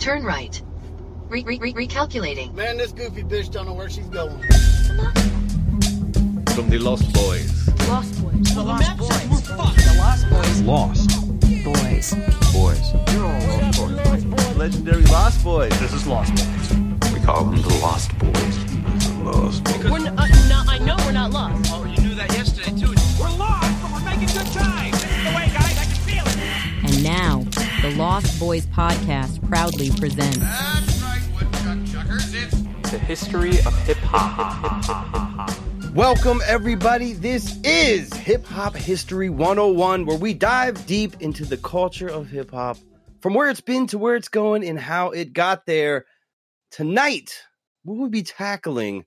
Turn right. Re- re- re- recalculating. Man, this goofy bitch don't know where she's going. From the Lost Boys. Lost Boys. The Lost Boys. The Lost Boys. Lost Boys. Boys. Legendary Lost Boys. This is Lost Boys. We call them the Lost Boys. The Lost Boys. We're n- uh, no, I know we're not lost. Oh, you knew that yesterday too. The Lost Boys podcast proudly presents That's right, woodchuck chuckers. It's The history of hip hop. Welcome, everybody. This is Hip Hop History 101, where we dive deep into the culture of hip hop from where it's been to where it's going and how it got there. Tonight, we will be tackling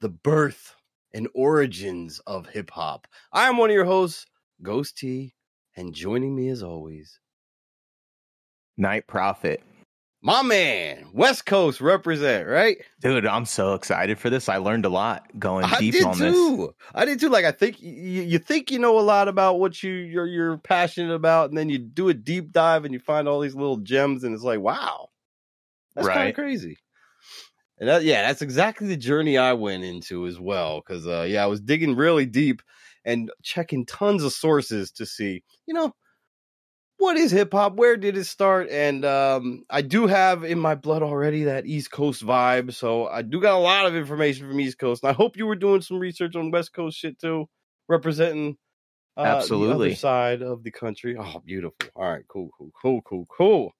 the birth and origins of hip hop. I am one of your hosts, Ghost T, and joining me as always, Night Prophet. my man, West Coast represent, right? Dude, I'm so excited for this. I learned a lot going I deep on this. I did too. Like I think you, you think you know a lot about what you you're, you're passionate about, and then you do a deep dive and you find all these little gems, and it's like, wow, that's kind Right. of crazy. And that, yeah, that's exactly the journey I went into as well. Because uh, yeah, I was digging really deep and checking tons of sources to see, you know, what is hip hop? Where did it start? And um, I do have in my blood already that East Coast vibe. So I do got a lot of information from East Coast. And I hope you were doing some research on West Coast shit too, representing uh, the Absolutely. other side of the country. Oh, beautiful. All right, cool, cool, cool, cool, cool.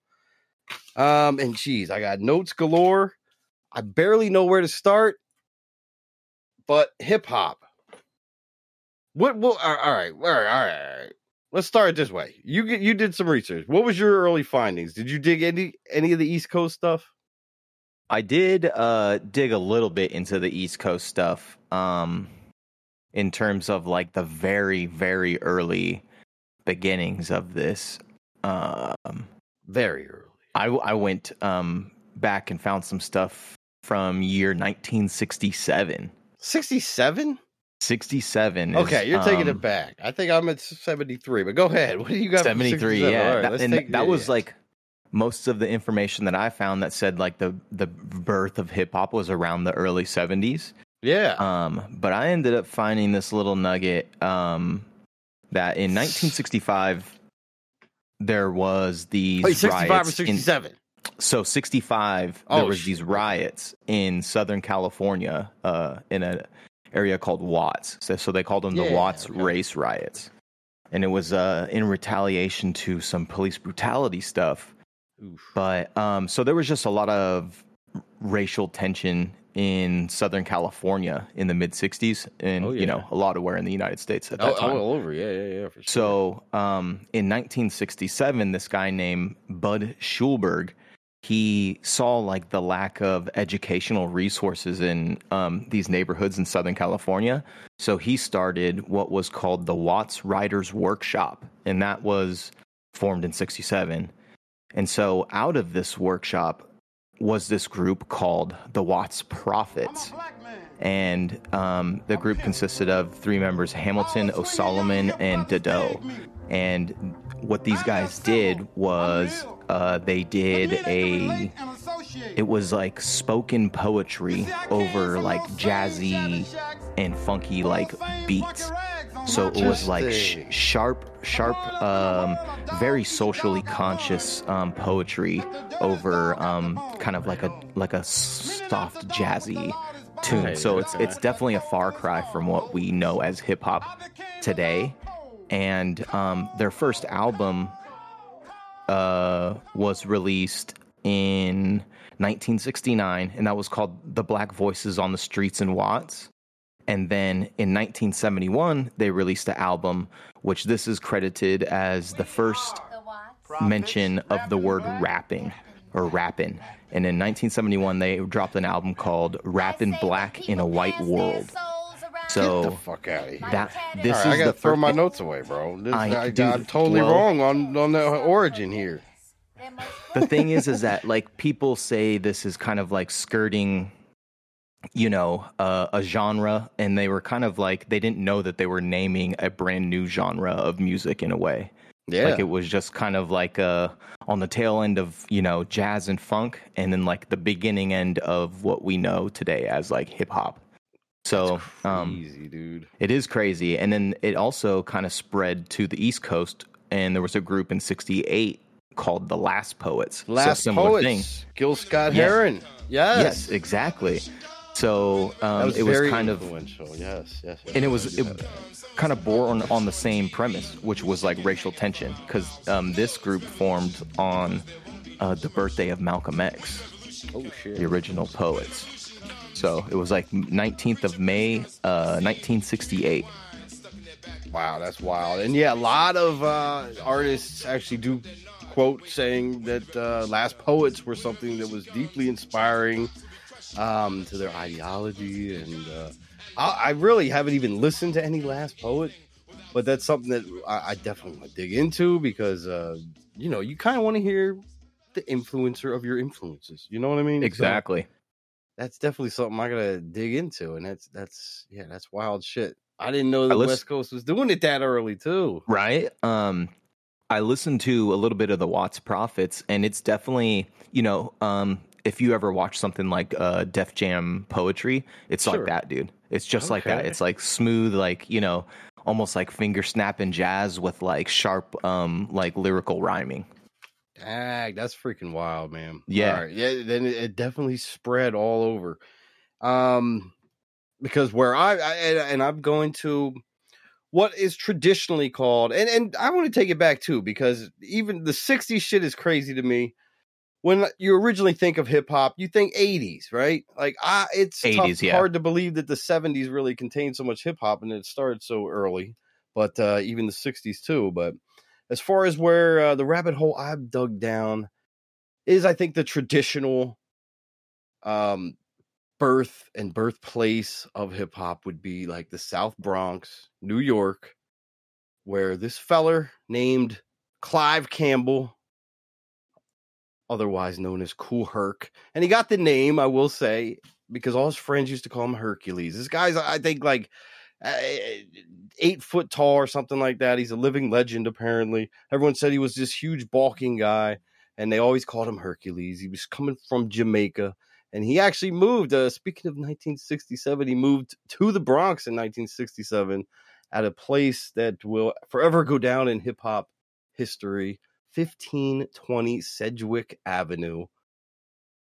Um, and geez, I got notes galore. I barely know where to start, but hip hop. What? Well, all right, all right, all right, all right. Let's start it this way. You get you did some research. What was your early findings? Did you dig any any of the East Coast stuff? I did uh, dig a little bit into the East Coast stuff um, in terms of like the very, very early beginnings of this. Um, Very early. I, I went um, back and found some stuff from year 1967. Sixty seven. 67. is, Okay, you're taking um, it back. I think I'm at seventy three. But go ahead. What do you got? 73 67? yeah right, that, and take- that yeah, was yeah. like most of the information that i found that said like the the birth of hip-hop was around the early 70s yeah. um but i ended up finding this little nugget um that in 1965 there was these Wait, sixty five or riots in- sixty seven? so 65 Oh, there was shit, these riots in southern california uh in a area called watts so, so they called them the Yeah, watts okay. race riots and it was uh in retaliation to some police brutality stuff but um so there was just a lot of racial tension in southern california in the mid 60s and Oh, you know a lot of where in the united states at that Oh, time all over. Yeah, yeah, yeah. Sure. so, um, in 1967, this guy named Bud Schulberg, he saw like the lack of educational resources in um, these neighborhoods in Southern California. So he started what was called the Watts Writers Workshop, and that was formed in 67. And so, out of this workshop was this group called the Watts Prophets and um, the group consisted of three members hamilton o'solomon and Dedeaux. and what these guys did was uh, they did a it was like spoken poetry over like jazzy and funky like beats. so it was like sh- sharp sharp um, very socially conscious um, poetry over um, kind of like a like a soft jazzy tune. so it's it's definitely a far cry from what we know as hip hop today and um, their first album uh, was released in 1969 and that was called the black voices on the streets in watts. And then in 1971 they released the album which this is credited as the first mention of the word rapping or rapping and in 1971 they dropped an album called rapping black in a white world so Get the fuck out of here. that this All is right, I gotta the throw my notes away, bro. This, I- I, dude, am totally well- wrong on on the origin here. the thing is is that like people say this is kind of like skirting you know uh, a genre and they were kind of like they didn't know that they were naming a brand new genre of music in a way Yeah. Like it was just kind of like uh on the tail end of, you know, jazz and funk and then like the beginning end of what we know today as like hip hop. So, um dude. it is crazy. And then it also kind of spread to the East Coast and there was a group in 68 called the Last Poets. Last similar poets, thing. Gil Scott Yeah. Heron. Yes, Yes, exactly. So um, was it was very kind of influential. Yes, yes, yes, and it was it do know that. kind of born on the same premise, which was like racial tension, because um, this group formed on uh, the birthday of Malcolm X, oh shit. the original poets. So it was like 19th of May, uh, 1968. Wow, that's wild. And yeah, a lot of uh, artists actually do quote saying that uh, Last Poets were something that was deeply inspiring um, to their ideology. And uh, I, I really haven't even listened to any Last Poet, but that's something that I, I definitely want to dig into because, uh, you know, you kind of want to hear the influencer of your influences. You know what I mean? So Exactly. That's definitely something I gotta dig into, and that's that's yeah, that's wild shit. I didn't know the listen- West Coast was doing it that early too. Right. Um, I listened to a little bit of the Watts Prophets, and it's definitely, you know, um, if you ever watch something like uh, Def Jam poetry, it's Sure. like that, dude. It's just like that. It's like smooth, like you know, almost like finger snapping jazz with like sharp, um, like lyrical rhyming. Dang, that's freaking wild, man. Yeah. Right. yeah. Then it, it definitely spread all over. Um, because where I, I and, and I'm going to what is traditionally called, and and I want to take it back too because even the '60s shit is crazy to me. When you originally think of hip hop, you think '80s, right? Like, I it's tough, 80s, yeah. hard to believe that the '70s really contained so much hip hop and it started so early. But uh, even the '60s too. But as far as where uh, the rabbit hole I've dug down is, I think the traditional um, birth and birthplace of hip hop would be like the South Bronx, New York, where this feller named Clive Campbell, otherwise known as Kool Herc, and he got the name, I will say, because all his friends used to call him Hercules. This guy's, I think, like eight foot tall or something like that. He's a living legend, apparently. Everyone said he was this huge, balking guy, and they always called him Hercules. He was coming from Jamaica, and he actually moved. Uh, speaking of 1967, he moved to the Bronx in 1967 at a place that will forever go down in hip hop history 1520 Sedgwick Avenue.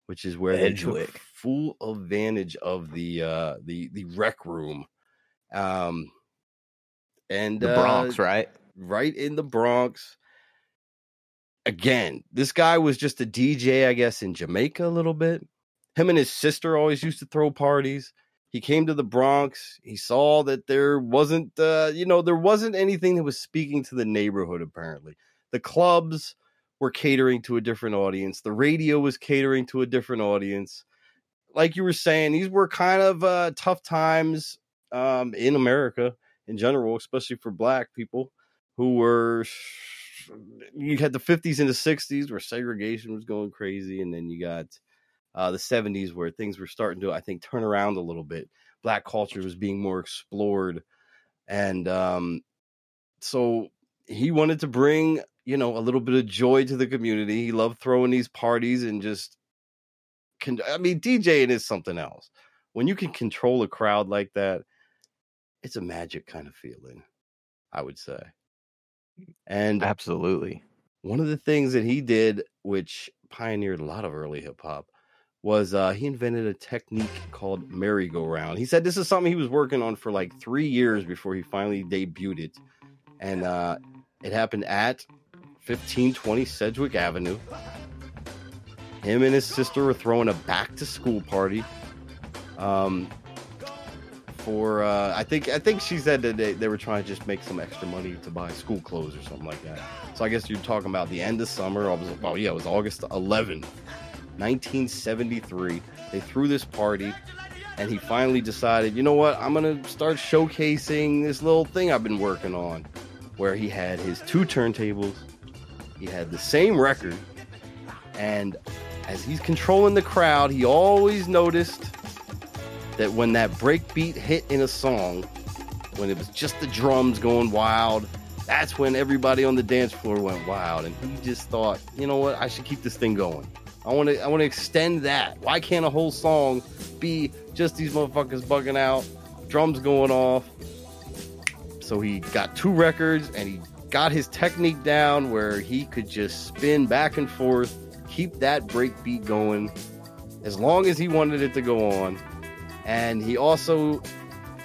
Which is where they took full advantage of the uh the the rec room um and The uh, Bronx, right? right in the Bronx. Again, this guy was just a DJ, I guess, in Jamaica a little bit. Him and his sister always used to throw parties. He came to the Bronx. He saw that there wasn't, uh, you know, there wasn't anything that was speaking to the neighborhood, apparently. The clubs were catering to a different audience, the radio was catering to a different audience. Like you were saying, these were kind of uh, tough times um, in America in general, especially for black people who were you had the 50s and the 60s where segregation was going crazy and then you got uh, the 70s where things were starting to i think turn around a little bit. Black culture was being more explored and um, so he wanted to bring you know a little bit of joy to the community. He loved throwing these parties and just can i mean djing is something else. When you can control a crowd like that it's a magic kind of feeling i would say and Absolutely. one of the things that he did, which pioneered a lot of early hip hop, was uh, he invented a technique called merry-go-round. He said this is something he was working on for like three years before he finally debuted it, and uh, it happened at 1520 Sedgwick Avenue. Him and his sister were throwing a back-to-school party. Um, for uh, I think I think she said that they, they were trying to just make some extra money to buy school clothes or something like that. So I guess you're talking about the end of summer. I was oh yeah, it was August 11, 1973. They threw this party, and he finally decided, you know what, I'm gonna start showcasing this little thing I've been working on, where he had his two turntables, he had the same record, and as he's controlling the crowd, he always noticed that when that break beat hit in a song, when it was just the drums going wild, that's when everybody on the dance floor went wild, and he just thought, you know what, I should keep this thing going. I want to, I want to extend that. Why can't a whole song be just these motherfuckers bugging out, drums going off? So he got two records, and he got his technique down where he could just spin back and forth, keep that break beat going as long as he wanted it to go on. And he also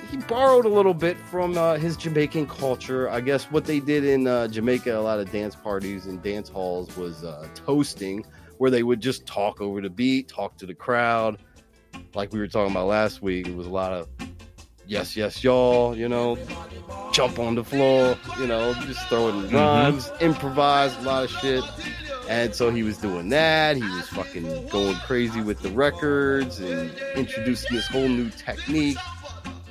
he borrowed a little bit from uh, his Jamaican culture. I guess what they did in uh, Jamaica, a lot of dance parties and dance halls was uh, toasting, where they would just talk over the beat, talk to the crowd. Like we were talking about last week, it was a lot of yes, yes, y'all, you know, jump on the floor, you know, just throwing rhymes, improvise a lot of shit. And so he was doing that. He was fucking going crazy with the records and introducing this whole new technique.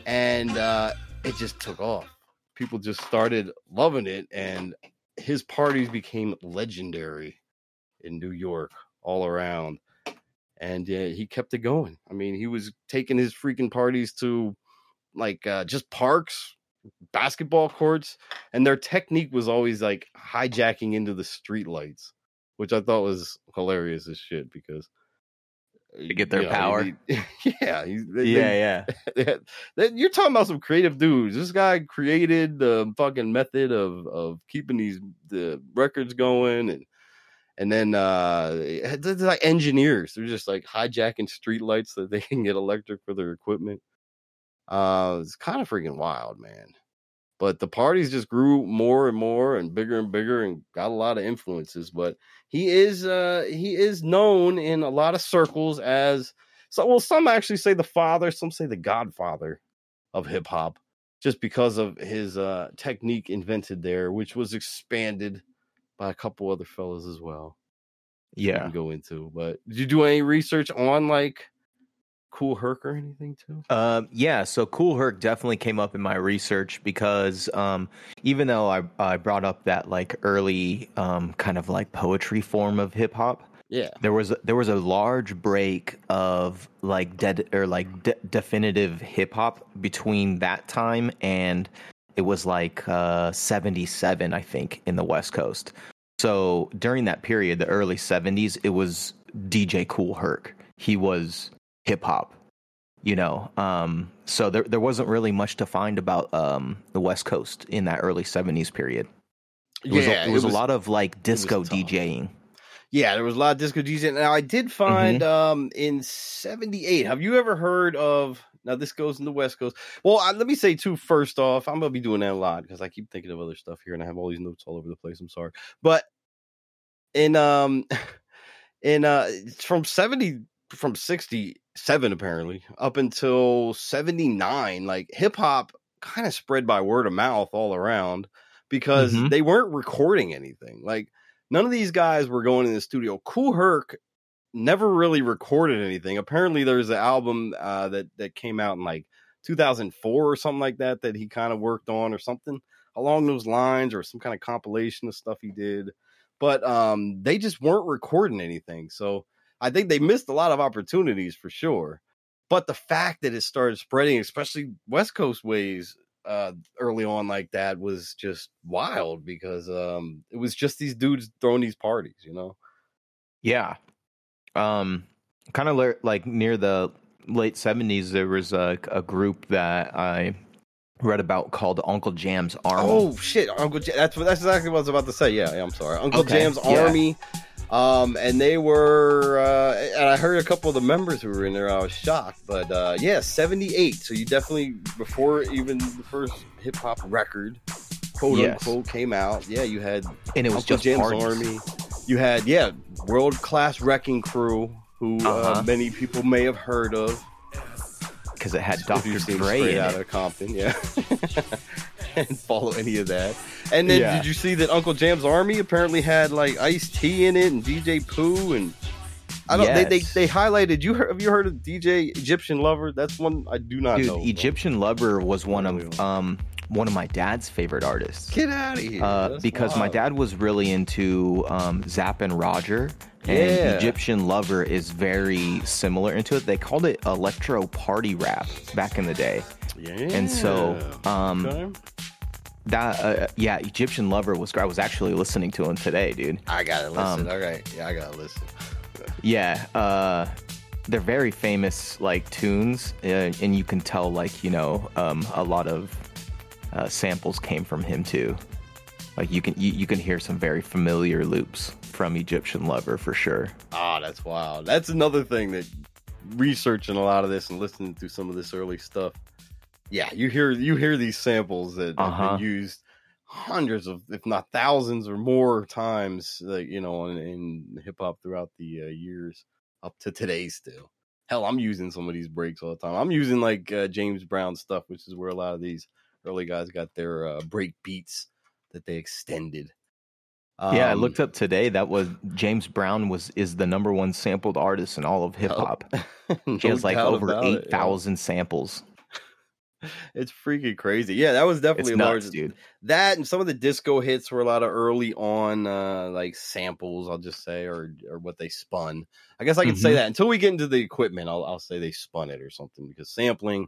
And uh, it just took off. People just started loving it. And his parties became legendary in New York all around. And uh, he kept it going. I mean, he was taking his freaking parties to like uh, just parks, basketball courts, and their technique was always like hijacking into the street lights, which I thought was hilarious as shit because To get their you know, power. he- yeah, he's, they- yeah, they- yeah. they- you're talking about some creative dudes. This guy created the fucking method of of keeping these the records going and. And then uh they're like engineers. They're just like hijacking street lights that they can get electric for their equipment. Uh, it's kind of freaking wild, man. But the parties just grew more and more and bigger and bigger and got a lot of influences. But he is uh he is known in a lot of circles as so well, some actually say the father, some say the godfather of hip hop, just because of his uh technique invented there, which was expanded by a couple other fellas as well. we Yeah. can go into. But did you do any research on like Kool Herc or anything too? Um, yeah, so Kool Herc definitely came up in my research because um, even though I, I brought up that like early um, kind of like poetry form of hip hop, Yeah. there was a, there was a large break of like dead or like de- definitive hip hop between that time and it was like uh, 77 I think in the West Coast. So during that period, the early 70s, it was DJ Kool Herc. He was hip hop you know um so there there wasn't really much to find about um the west coast in that early 70s period it was, Yeah, a, it was it was- a lot of like disco djing Yeah, there was a lot of disco DJing. Now I did find um in '78. Have you ever heard of? Now this goes in the West Coast. Well, I, let me say too. First off, I'm gonna be doing that a lot because I keep thinking of other stuff here, and I have all these notes all over the place. I'm sorry, but in um in uh from '70 from '67 apparently up until '79, like hip hop kind of spread by word of mouth all around because Mhm. they weren't recording anything. Like none of these guys were going in the studio. Kool Herc never really recorded anything. Apparently, there's an album uh, that that came out in like 2004 or something like that that he kind of worked on or something along those lines, or some kind of compilation of stuff he did. But um, they just weren't recording anything, so I think they missed a lot of opportunities for sure. But the fact that it started spreading, especially West Coast ways, uh early on like that was just wild because um it was just these dudes throwing these parties you know yeah um kind of le- like near the late 70s there was a, a group that i read about called uncle jam's army oh shit uncle J- that's that's exactly what i was about to say yeah, yeah i'm sorry uncle Okay, jam's yeah. army um and they were uh and i heard a couple of the members who were in there i was shocked but uh yeah 78 so you definitely before even the first hip-hop record quote Yes. unquote came out yeah you had and it was Uncle just parties. Army. You had yeah, world class wrecking crew, who uh Uh-huh. many people may have heard of. because it had dr dre in out it of Compton, yeah. and follow any of that. And then Yeah. did you see that Uncle Jam's Army apparently had like Ice T in it and DJ Pooh and I don't. They, they they highlighted. You heard, have you heard of DJ Egyptian Lover? That's one I do not dude know. egyptian lover was one of um one of my dad's favorite artists Get out of here! uh, because my dad was really into um, Zapp and Roger, and Yeah. Egyptian Lover is very similar into it. They called it electro party rap back in the day, Yeah. and so um, Okay. That uh, yeah, Egyptian Lover was. I was actually listening to him today, dude. I gotta listen. Um, All right, yeah, I gotta listen. Yeah, uh, they're very famous like tunes, uh, and you can tell like you know um, a lot of uh, samples came from him too. Like you can you, you can hear some very familiar loops from Egyptian Lover for sure. Ah, that's wild. That's another thing that researching a lot of this and listening to some of this early stuff. Yeah, you hear you hear these samples that have Uh-huh. been used hundreds of, if not thousands or more times, like you know, in, in hip hop throughout the uh, years up to today. Still, hell, I'm using some of these breaks all the time. I'm using like uh, James Brown stuff, which is where a lot of these early guys got their uh, break beats that they extended. yeah, I Um, looked up today. That was James Brown was is the number one sampled artist in all of hip hop. no He has like over eight thousand samples. It's freaking crazy. Yeah, that was definitely large. nuts, dude. That and some of the disco hits were a lot of early on, uh, like samples. I'll just say, or or what they spun. I guess I can say Mhm. that until we get into the equipment. I'll I'll say they spun it or something because sampling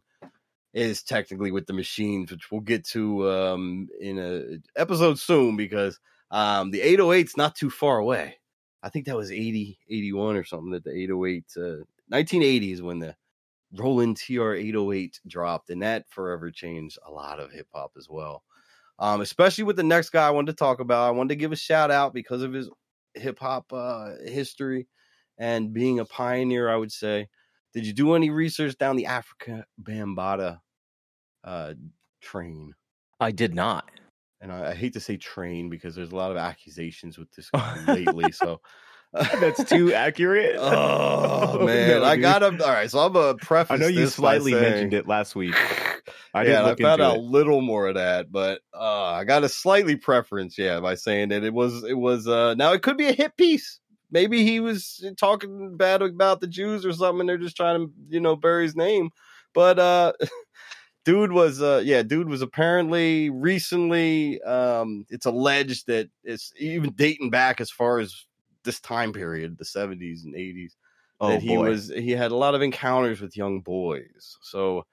is technically with the machines, which we'll get to um, in a episode soon because um, the 808's not too far away. I think that was 80, 81 or something that the 808, uh, 1980 is when the Roland TR 808 dropped, and that forever changed a lot of hip hop as well. Um, especially with the next guy I wanted to talk about. I wanted to give a shout out because of his hip hop uh, history and being a pioneer, I would say. Did you do any research down the Afrika Bambaataa uh, train? I did not. And I, I hate to say train because there's a lot of accusations with this guy lately. So That's too accurate. Oh man, No, I got to All right, so I'm gonna preface. I know you this slightly saying- mentioned it last week. I yeah, didn't I found out a it. little more of that, but uh, I got a slightly preference, yeah, by saying that it was it was uh now it could be a hit piece. Maybe he was talking bad about the Jews or something, and they're just trying to you know bury his name. But uh, dude was uh yeah, dude was apparently recently um it's alleged that it's even dating back as far as this time period, the 70s and 80s Oh that he boy. was he had a lot of encounters with young boys. So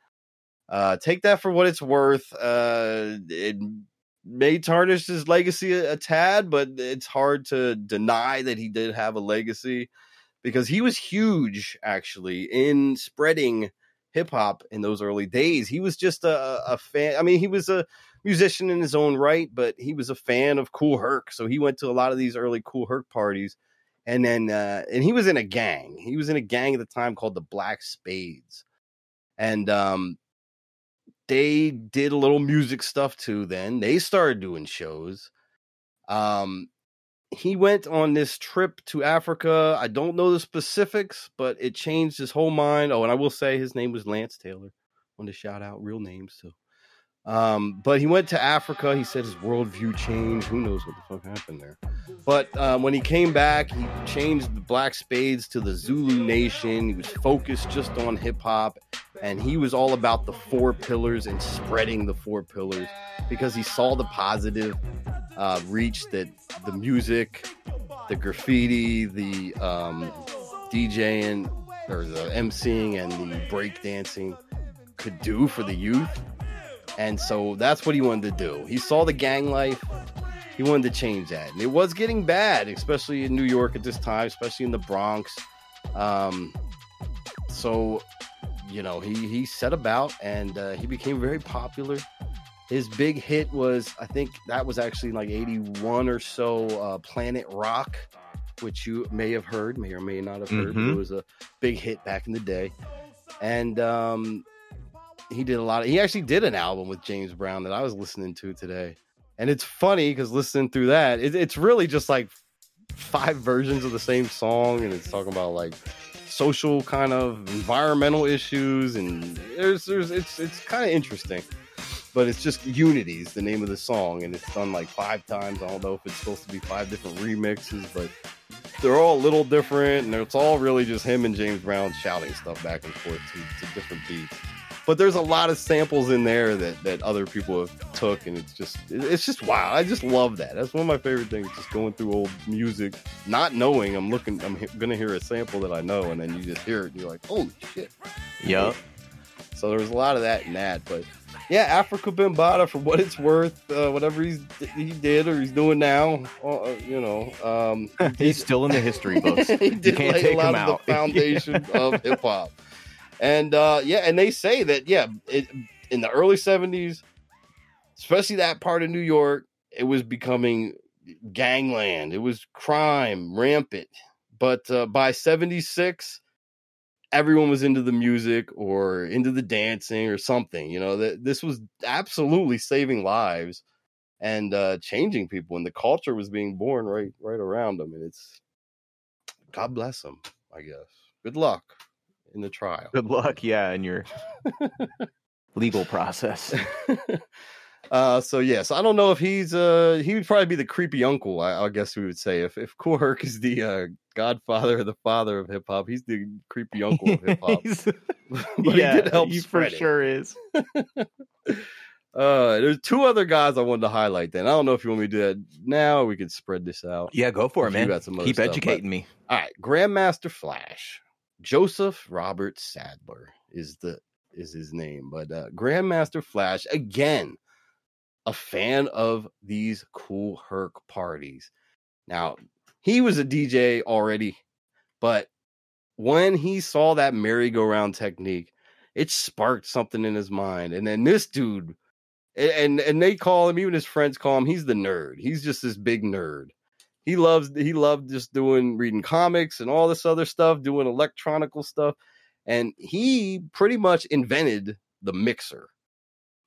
uh take that for what it's worth. Uh it may tarnish his legacy a, a tad, but it's hard to deny that he did have a legacy because he was huge actually in spreading hip hop in those early days. He was just a, a fan. I mean, he was a musician in his own right, but he was a fan of Kool Herc. So he went to a lot of these early Kool Herc parties. And then, uh, and he was in a gang. He was in a gang at the time called the Black Spades. And um, they did a little music stuff too then. They started doing shows. Um, he went on this trip to Africa. I don't know the specifics, but it changed his whole mind. Oh, and I will say his name was Lance Taylor. Want to shout out real names too. Um, but he went to Africa. He said his worldview changed. Who knows what the fuck happened there? But um, when he came back, he changed the Black Spades to the Zulu Nation. He was focused just on hip hop, and he was all about the four pillars and spreading the four pillars because he saw the positive uh, reach that the music, the graffiti, the um, DJing or the MCing and the breakdancing could do for the youth. And so that's what he wanted to do. He saw the gang life. He wanted to change that. And it was getting bad, especially in New York at this time, especially in the Bronx. Um, so, you know, he, he set about and uh, he became very popular. His big hit was, I think that was actually like 81 or so, uh, Planet Rock, which you may have heard, may or may not have heard. Mhm. It was a big hit back in the day. And um, he did a lot of, he actually did an album with James Brown that I was listening to today. And it's funny because listening through that, it, it's really just like five versions of the same song. And it's talking about like social kind of environmental issues. And there's, there's, it's, it's kind of interesting but it's just Unity is the name of the song, and it's done like five times. I don't know if it's supposed to be five different remixes, but they're all a little different, and it's all really just him and James Brown shouting stuff back and forth to, to different beats. But there's a lot of samples in there that, that other people have took, and it's just it's just wow. I just love that. That's one of my favorite things. Just going through old music, not knowing I'm looking, I'm gonna hear a sample that I know, and then you just hear it, and you're like, holy shit. Yup. So there was a lot of that in that, but yeah, Afrika Bambaataa for what it's worth, uh, whatever he's he did or he's doing now, uh, you know, um, he He's still in the history books. he you did can't lay take a lot him of out. the foundation of hip hop, and uh, yeah, and they say that yeah, it, in the early '70s, especially that part of New York, it was becoming gangland. It was crime rampant, but uh, by '76 everyone was into the music or into the dancing or something. You know, that this was absolutely saving lives and uh changing people and the culture was being born right right around them and it's God bless them, I guess. Good luck in the trial. Good luck, yeah, in your legal process. uh so yes, I don't know if he's uh he would probably be the creepy uncle, I, I guess we would say. If if Herc is the uh godfather or the father of hip hop, he's the creepy uncle of hip hop. But yeah, he did help he for it. sure is. Uh, there's two other guys I wanted to highlight. Then I don't know if you want me to do that now. We could spread this out. Yeah, go for it, man. got some other Keep stuff, but- educating me. All right, Grandmaster Flash, Joseph Robert Saddler is the is his name, but uh, Grandmaster Flash again, a fan of these Kool Herc parties. Now he was a DJ already, but when he saw that merry-go-round technique, it sparked something in his mind, and then this dude. And and they call him, even his friends call him. He's the nerd. He's just this big nerd he loves he loved just doing reading comics and all this other stuff doing electronical stuff and he pretty much invented the mixer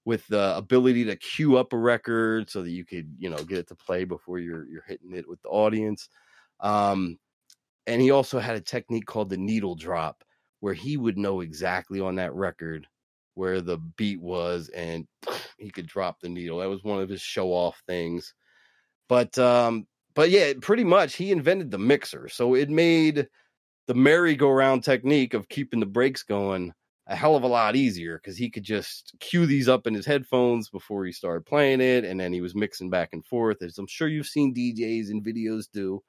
with the ability to queue up a record so that you could you know get it to play before you're you're hitting it with the audience. Um and he also had a technique called the needle drop where he would know exactly on that record where the beat was and he could drop the needle. That was one of his show off things. But um but yeah, pretty much he invented the mixer. So it made the merry-go-round technique of keeping the breaks going a hell of a lot easier because he could just cue these up in his headphones before he started playing it, and then he was mixing back and forth. As I'm sure you've seen DJs and videos do.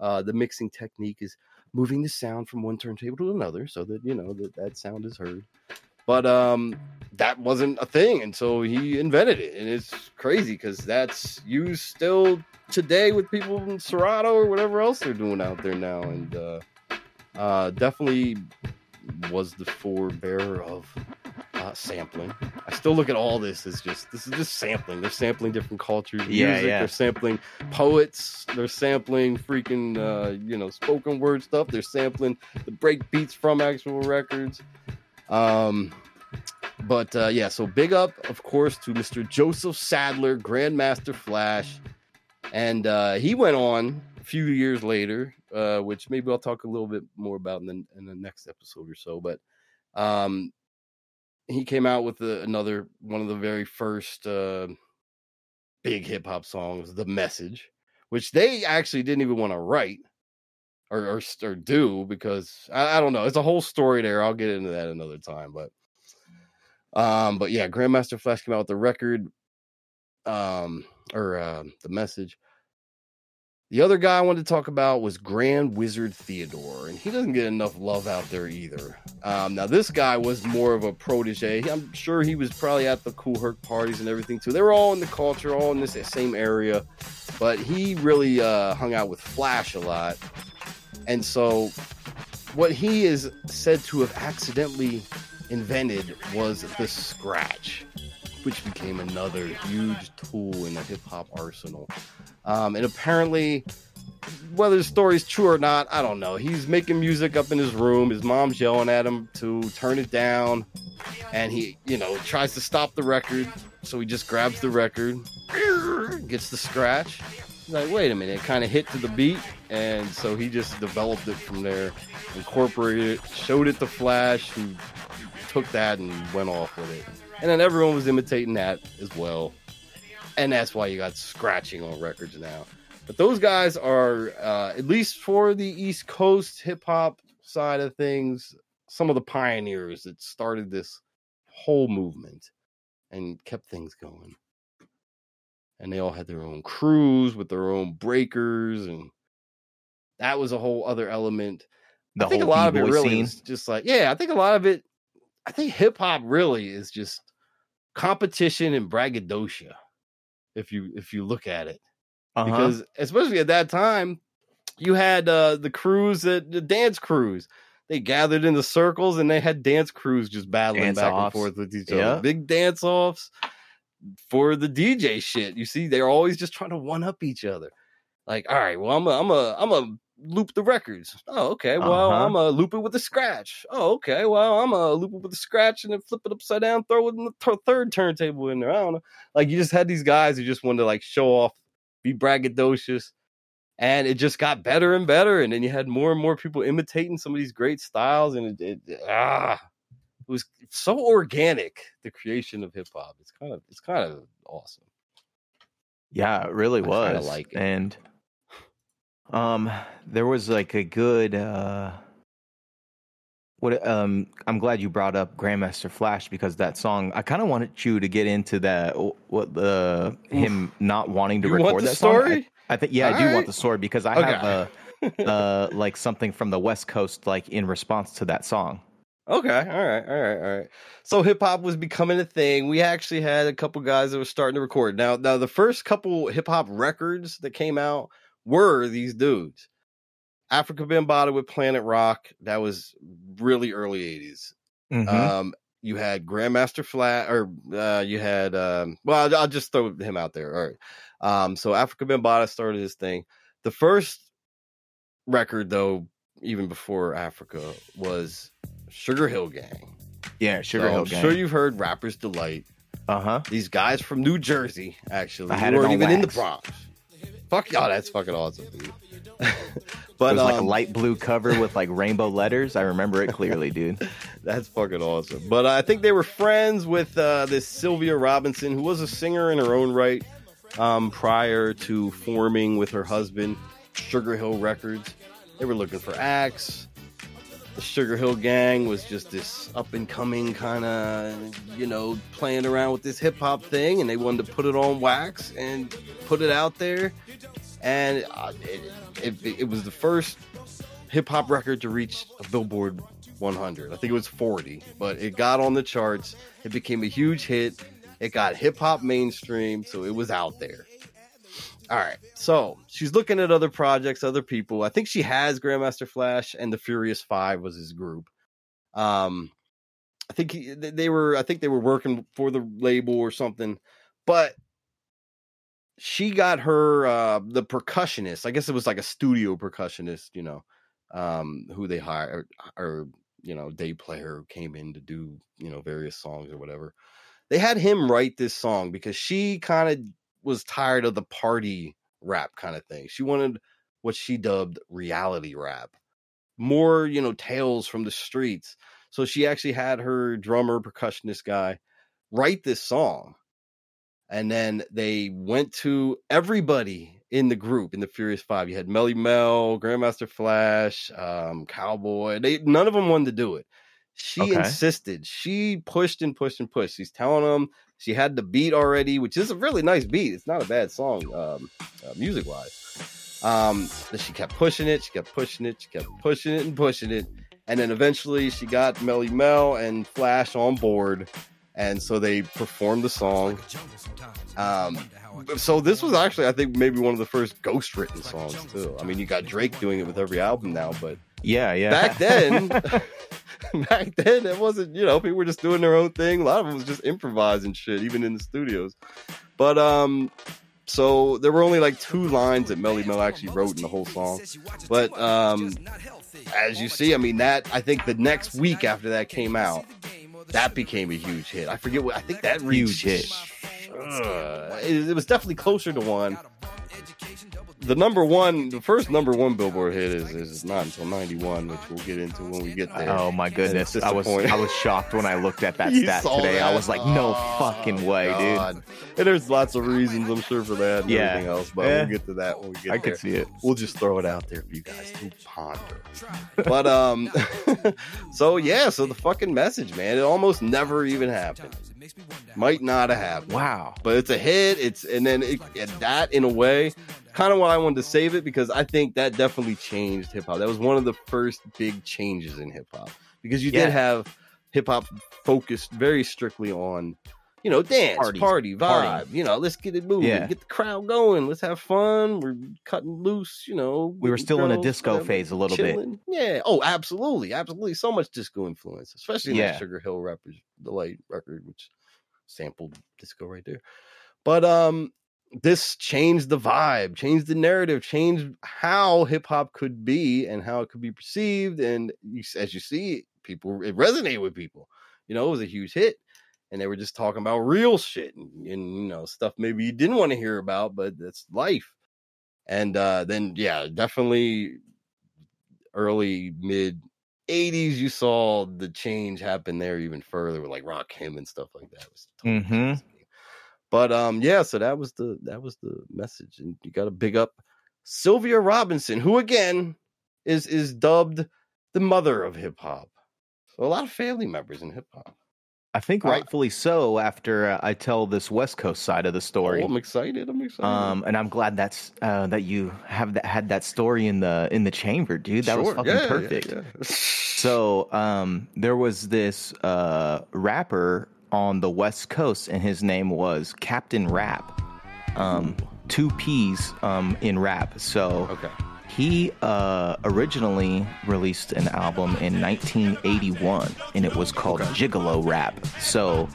Uh, the mixing technique is moving the sound from one turntable to another so that you know that that sound is heard. But um, that wasn't a thing, and so he invented it, and it's crazy because that's used still today with people in Serato or whatever else they're doing out there now, and uh, uh, definitely was the forebearer of uh, sampling. I still look at all this as just this is just sampling. They're sampling different cultures, Yeah, music. yeah. They're sampling poets. They're sampling freaking uh, you know spoken word stuff. They're sampling the break beats from actual records. Um, but uh, yeah, so big up, of course, to Mr. Joseph Saddler, Grandmaster Flash, and uh, he went on a few years later, uh, which maybe I'll talk a little bit more about in the, in the next episode or so. But um, he came out with a, another one of the very first uh, big hip hop songs, "The Message," which they actually didn't even want to write or, or or do because I, I don't know. It's a whole story there. I'll get into that another time, but. Um, but yeah, Grandmaster Flash came out with the record, um, or uh, the message. The other guy I wanted to talk about was Grand Wizard Theodore, and he doesn't get enough love out there either. Um, now this guy was more of a protege. I'm sure he was probably at the Kool Herc parties and everything too. They were all in the culture, all in this same area, but he really uh, hung out with Flash a lot, and so what he is said to have accidentally invented was the scratch, which became another huge tool in the hip hop arsenal. Um, and apparently, whether the story's true or not, I don't know. He's making music up in his room. His mom's yelling at him to turn it down. And he, you know, tries to stop the record. So he just grabs the record, gets the scratch. He's like, wait a minute, it kind of hit to the beat. And so he just developed it from there, incorporated it, showed it to Flash, who took that and went off with it. And then everyone was imitating that as well. And that's why you got scratching on records now. But those guys are, uh, at least for the East Coast hip hop side of things, some of the pioneers that started this whole movement and kept things going. And they all had their own crews with their own breakers, and that was a whole other element. The I think a lot of it really scene. is just like, yeah, I think a lot of it, I think hip hop really is just competition and braggadocio. If you if you look at it, Uh-huh. because especially at that time, you had uh, the crews that the dance crews. They gathered in the circles and they had dance crews just battling back and forth with each Yeah. other. Big dance offs for the DJ shit. You see, they're always just trying to one up each other. Like, all right, well, I'm a, I'm a, I'm a loop the records. Oh, okay. Well, Uh-huh. I'm a loop it with a scratch. Oh, okay. Well, I'm a loop it with a scratch and then flip it upside down, throw it in the th- third turntable in there. I don't know. Like, you just had these guys who just wanted to like show off, be braggadocious, and it just got better and better. And then you had more and more people imitating some of these great styles, and it, it ah, it was so organic. The creation of hip hop. It's kind of, it's kind of awesome. Yeah, it really I was. like it. And um there was like a good uh what um I'm glad you brought up Grandmaster Flash because that song I kind of wanted you to get into that what the him not wanting to You record that song. story? I, I think yeah, I do Alright. want the story because I Okay. have a uh like something from the West Coast like in response to that song. Okay, all right, all right, all right. So hip hop was becoming a thing. We actually had a couple guys that were starting to record. Now, now the first couple hip hop records that came out were these dudes. Afrika Bambaataa with Planet Rock. That was really early '80s. Mhm. Um, you had Grandmaster Flat, or uh, you had um, well, I'll, I'll just throw him out there. All right. Um, so Afrika Bambaataa started his thing. The first record, though, even before Africa, was Sugar Hill Gang. yeah, Sugar So Hill I'm Gang. sure you've heard Rappers Delight. uh-huh. These guys from New Jersey, actually, I had who weren't even in the wax. Bronx. Fuck y'all, that's fucking awesome, dude. It but was like a um, light blue cover with like rainbow letters. I remember it clearly, dude. That's fucking awesome. But I think they were friends with uh, this Sylvia Robinson, who was a singer in her own right um, prior to forming with her husband Sugar Hill Records. They were looking for acts. The Sugar Hill Gang was just this up and coming kind of, you know, playing around with this hip hop thing, and they wanted to put it on wax and put it out there. And uh, it, it, it was the first hip hop record to reach a Billboard 100. I think it was 40, but it got on the charts. It became a huge hit. It got hip hop mainstream, so it was out there. All right, so she's looking at other projects, other people. I think she has Grandmaster Flash and the Furious Five was his group. Um, I think he, they were. I think they were working for the label or something, but she got her uh the percussionist. I guess it was like a studio percussionist, you know, um, who they hired or you know day player who came in to do you know various songs or whatever. They had him write this song because she kind of was tired of the party rap kind of thing. She wanted what she dubbed reality rap, more you know tales from the streets. So she actually had her drummer percussionist guy write this song and then they went to everybody in the group in the Furious Five. You had Melle Mel, Grandmaster Flash, um, Cowboy. They none of them wanted to do it. She Okay. insisted. She pushed and pushed and pushed. She's telling them she had the beat already, which is a really nice beat. It's not a bad song, um, uh, music wise. Um, but she kept pushing it. She kept pushing it. She kept pushing it and pushing it. And then eventually she got Melle Mel and Flash on board. And so they performed the song. Um, so this was actually, I think, maybe one of the first ghost written songs too. I mean, you got Drake doing it with every album now, but Yeah, yeah. back then, back then it wasn't. You know, people were just doing their own thing. A lot of it was just improvising shit, even in the studios. But um, so there were only like two lines that Melle Mel actually wrote in the whole song. But um, as you see, I mean that I think the next week after that came out, that became a huge hit. I forget what I think that reached. Huge hit. Uh, it, it was definitely closer to one. The number one, the first number one Billboard hit is, is not until '91, which we'll get into when we get there. Oh my goodness! I was. I was shocked when I looked at that You stat saw today. I that? was like, no Oh, fucking way, God. And there's lots of reasons, I'm sure, for that and Yeah. everything else, but Eh. we'll get to that when we get dude. I there. could see it. We'll just throw it out there for you guys to ponder. But um, so yeah, so the fucking message, man, it almost never even happened. Might not have happened. Wow. But it's a hit. It's and then it, and that in a way, kind of why I wanted to save it because I think that definitely changed hip hop. That was one of the first big changes in hip hop because you Yeah. did have hip hop focused very strictly on you know, dance, Parties. party, vibe. Party. You know, let's get it moving, Yeah. get the crowd going, let's have fun. We're cutting loose, you know. We were still in a disco whatever, phase a little bit. Yeah. Oh, absolutely, absolutely. So much disco influence, especially in that Sugar Hill Rappers Delight record, which sampled disco right there. But um, this changed the vibe, changed the narrative, changed how hip hop could be and how it could be perceived. And you, as you see, people it resonated with people. You know, it was a huge hit, and they were just talking about real shit and, and you know stuff maybe you didn't want to hear about, but that's life. And uh, then yeah, definitely early mid 80s you saw the change happen there even further with like Rakim and stuff like that totally Mhm. but um yeah so that was the that was the message and you got to big up sylvia robinson who again is is dubbed the mother of hip-hop so a lot of family members in hip-hop I think Uh, rightfully so. After uh, I tell this West Coast side of the story, oh, i'm excited i'm excited um, and I'm glad that's uh, that you have that had that story in the in the chamber, dude. That was fucking Yeah, yeah, perfect. yeah. So um, there was this uh, rapper on the West Coast, and his name was Captain Rapp. Um, two P's um, in rap. So okay he uh, originally released an album in 1981, and it was called Gigolo Rap. So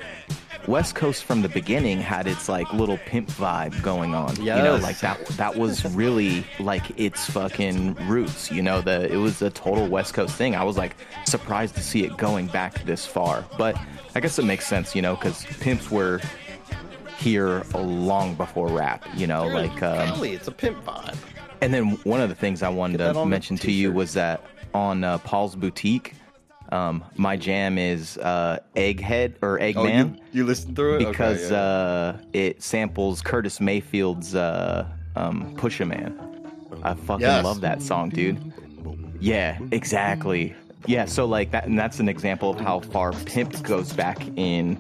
West Coast from the beginning had its like little pimp vibe going on. Yeah. You know, like that that was really like its fucking roots. You know, the it was a total West Coast thing. I was like surprised to see it going back this far. But I guess it makes sense, you know, because pimps were here long before rap, you know, like um, it's a pimp vibe and then one of the things I wanted to mention to you was that on uh, Paul's Boutique, um, my jam is uh, Egghead or oh Eggman you, you listened through it Okay, because yeah. uh, it samples Curtis Mayfield's uh, um, Pusherman. I fucking Yes. love that song, dude. Yeah, exactly. Yeah, so like that, and that's an example of how far Pimp goes back in,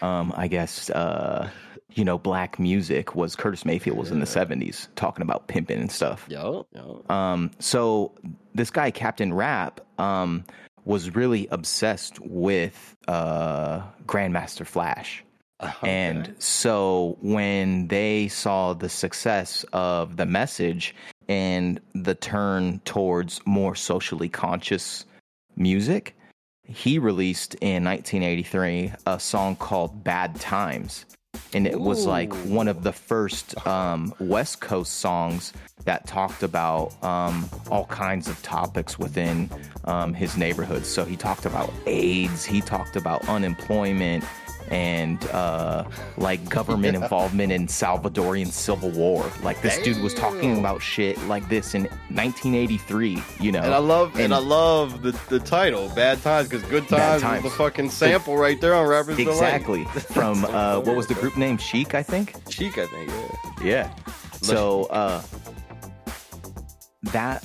um, I guess, uh, you know, black music was Curtis Mayfield was in the 70s talking about pimping and stuff. yo, yo. Um, so this guy, Captain Rapp, um, was really obsessed with uh, Grandmaster Flash. And so when they saw the success of the message and the turn towards more socially conscious music, he released in 1983 a song called Bad Times. And it was like one of the first um, West Coast songs that talked about um, all kinds of topics within um, his neighborhood. So he talked about AIDS, he talked about unemployment, and uh, like government involvement in Salvadorian civil war. Like this dude was talking about shit like this in 1983. You know, And I love and, And- I love the, the title, Bad Times, because Good Times, is the fucking sample right there on Rappers exactly from uh, what was the group name? Chic, I think. Chic, I think, yeah. Yeah. So uh that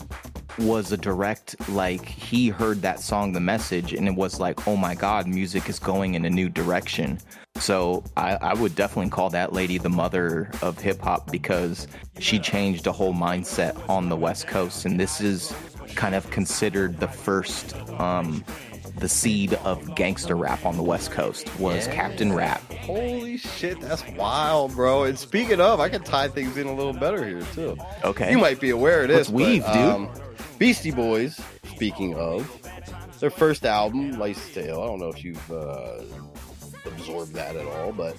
was a direct like he heard that song the message and it was like oh my god music is going in a new direction so i, I would definitely call that lady the mother of hip-hop because she changed a whole mindset on the west coast and this is kind of considered the first um the seed of gangster rap on the west coast was Captain Rapp Holy shit, that's wild, bro. And speaking of, I can tie things in a little better here, too. okay You might be aware of this. Let's weave, but, dude. Beastie Boys, speaking of, their first album, License Ill. I don't know if you've uh, absorbed that at all, but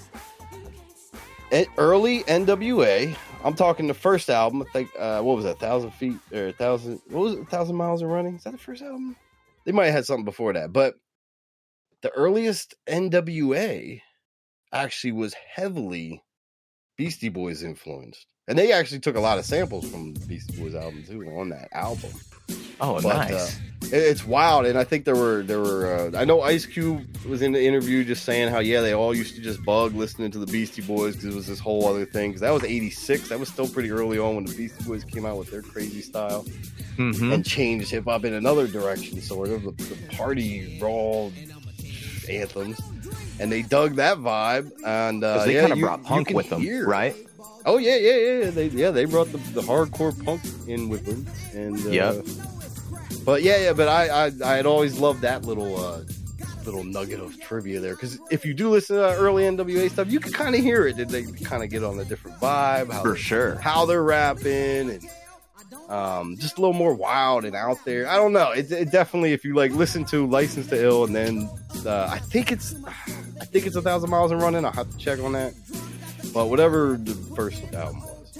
early NWA. I'm talking the first album. I think uh, what was that? Thousand feet or thousand? What was it? Thousand miles of running? Is that the first album? They might have had something before that, but the earliest NWA actually was heavily Beastie Boys influenced. And they actually took a lot of samples from Beastie Boys album too on that album. oh But, nice uh, it- it's wild, and I think there were there were. Uh, I know Ice Cube was in the interview just saying how yeah they all used to just bug listening to the Beastie Boys because it was this whole other thing. Because that was '86, that was still pretty early on when the Beastie Boys came out with their crazy style Mhm. and changed hip hop in another direction, sort of the, the party raw anthems. And they dug that vibe, and uh, they yeah, kind of brought punk with them, hear- right? Oh yeah, yeah, yeah. They yeah they brought the, the hardcore punk in with them, and uh, Yep. But yeah, yeah. But I I I had always loved that little uh, little nugget of trivia there because if you do listen to early NWA stuff, you can kind of hear it. Did they kind of get on a different vibe, how For they- sure. how they're rapping, and um, just a little more wild and out there. I don't know. It, it definitely, if you like listen to Licensed to Ill, and then uh, I think it's, I think it's a thousand miles and running. I'll have to check on that. But whatever the first album was,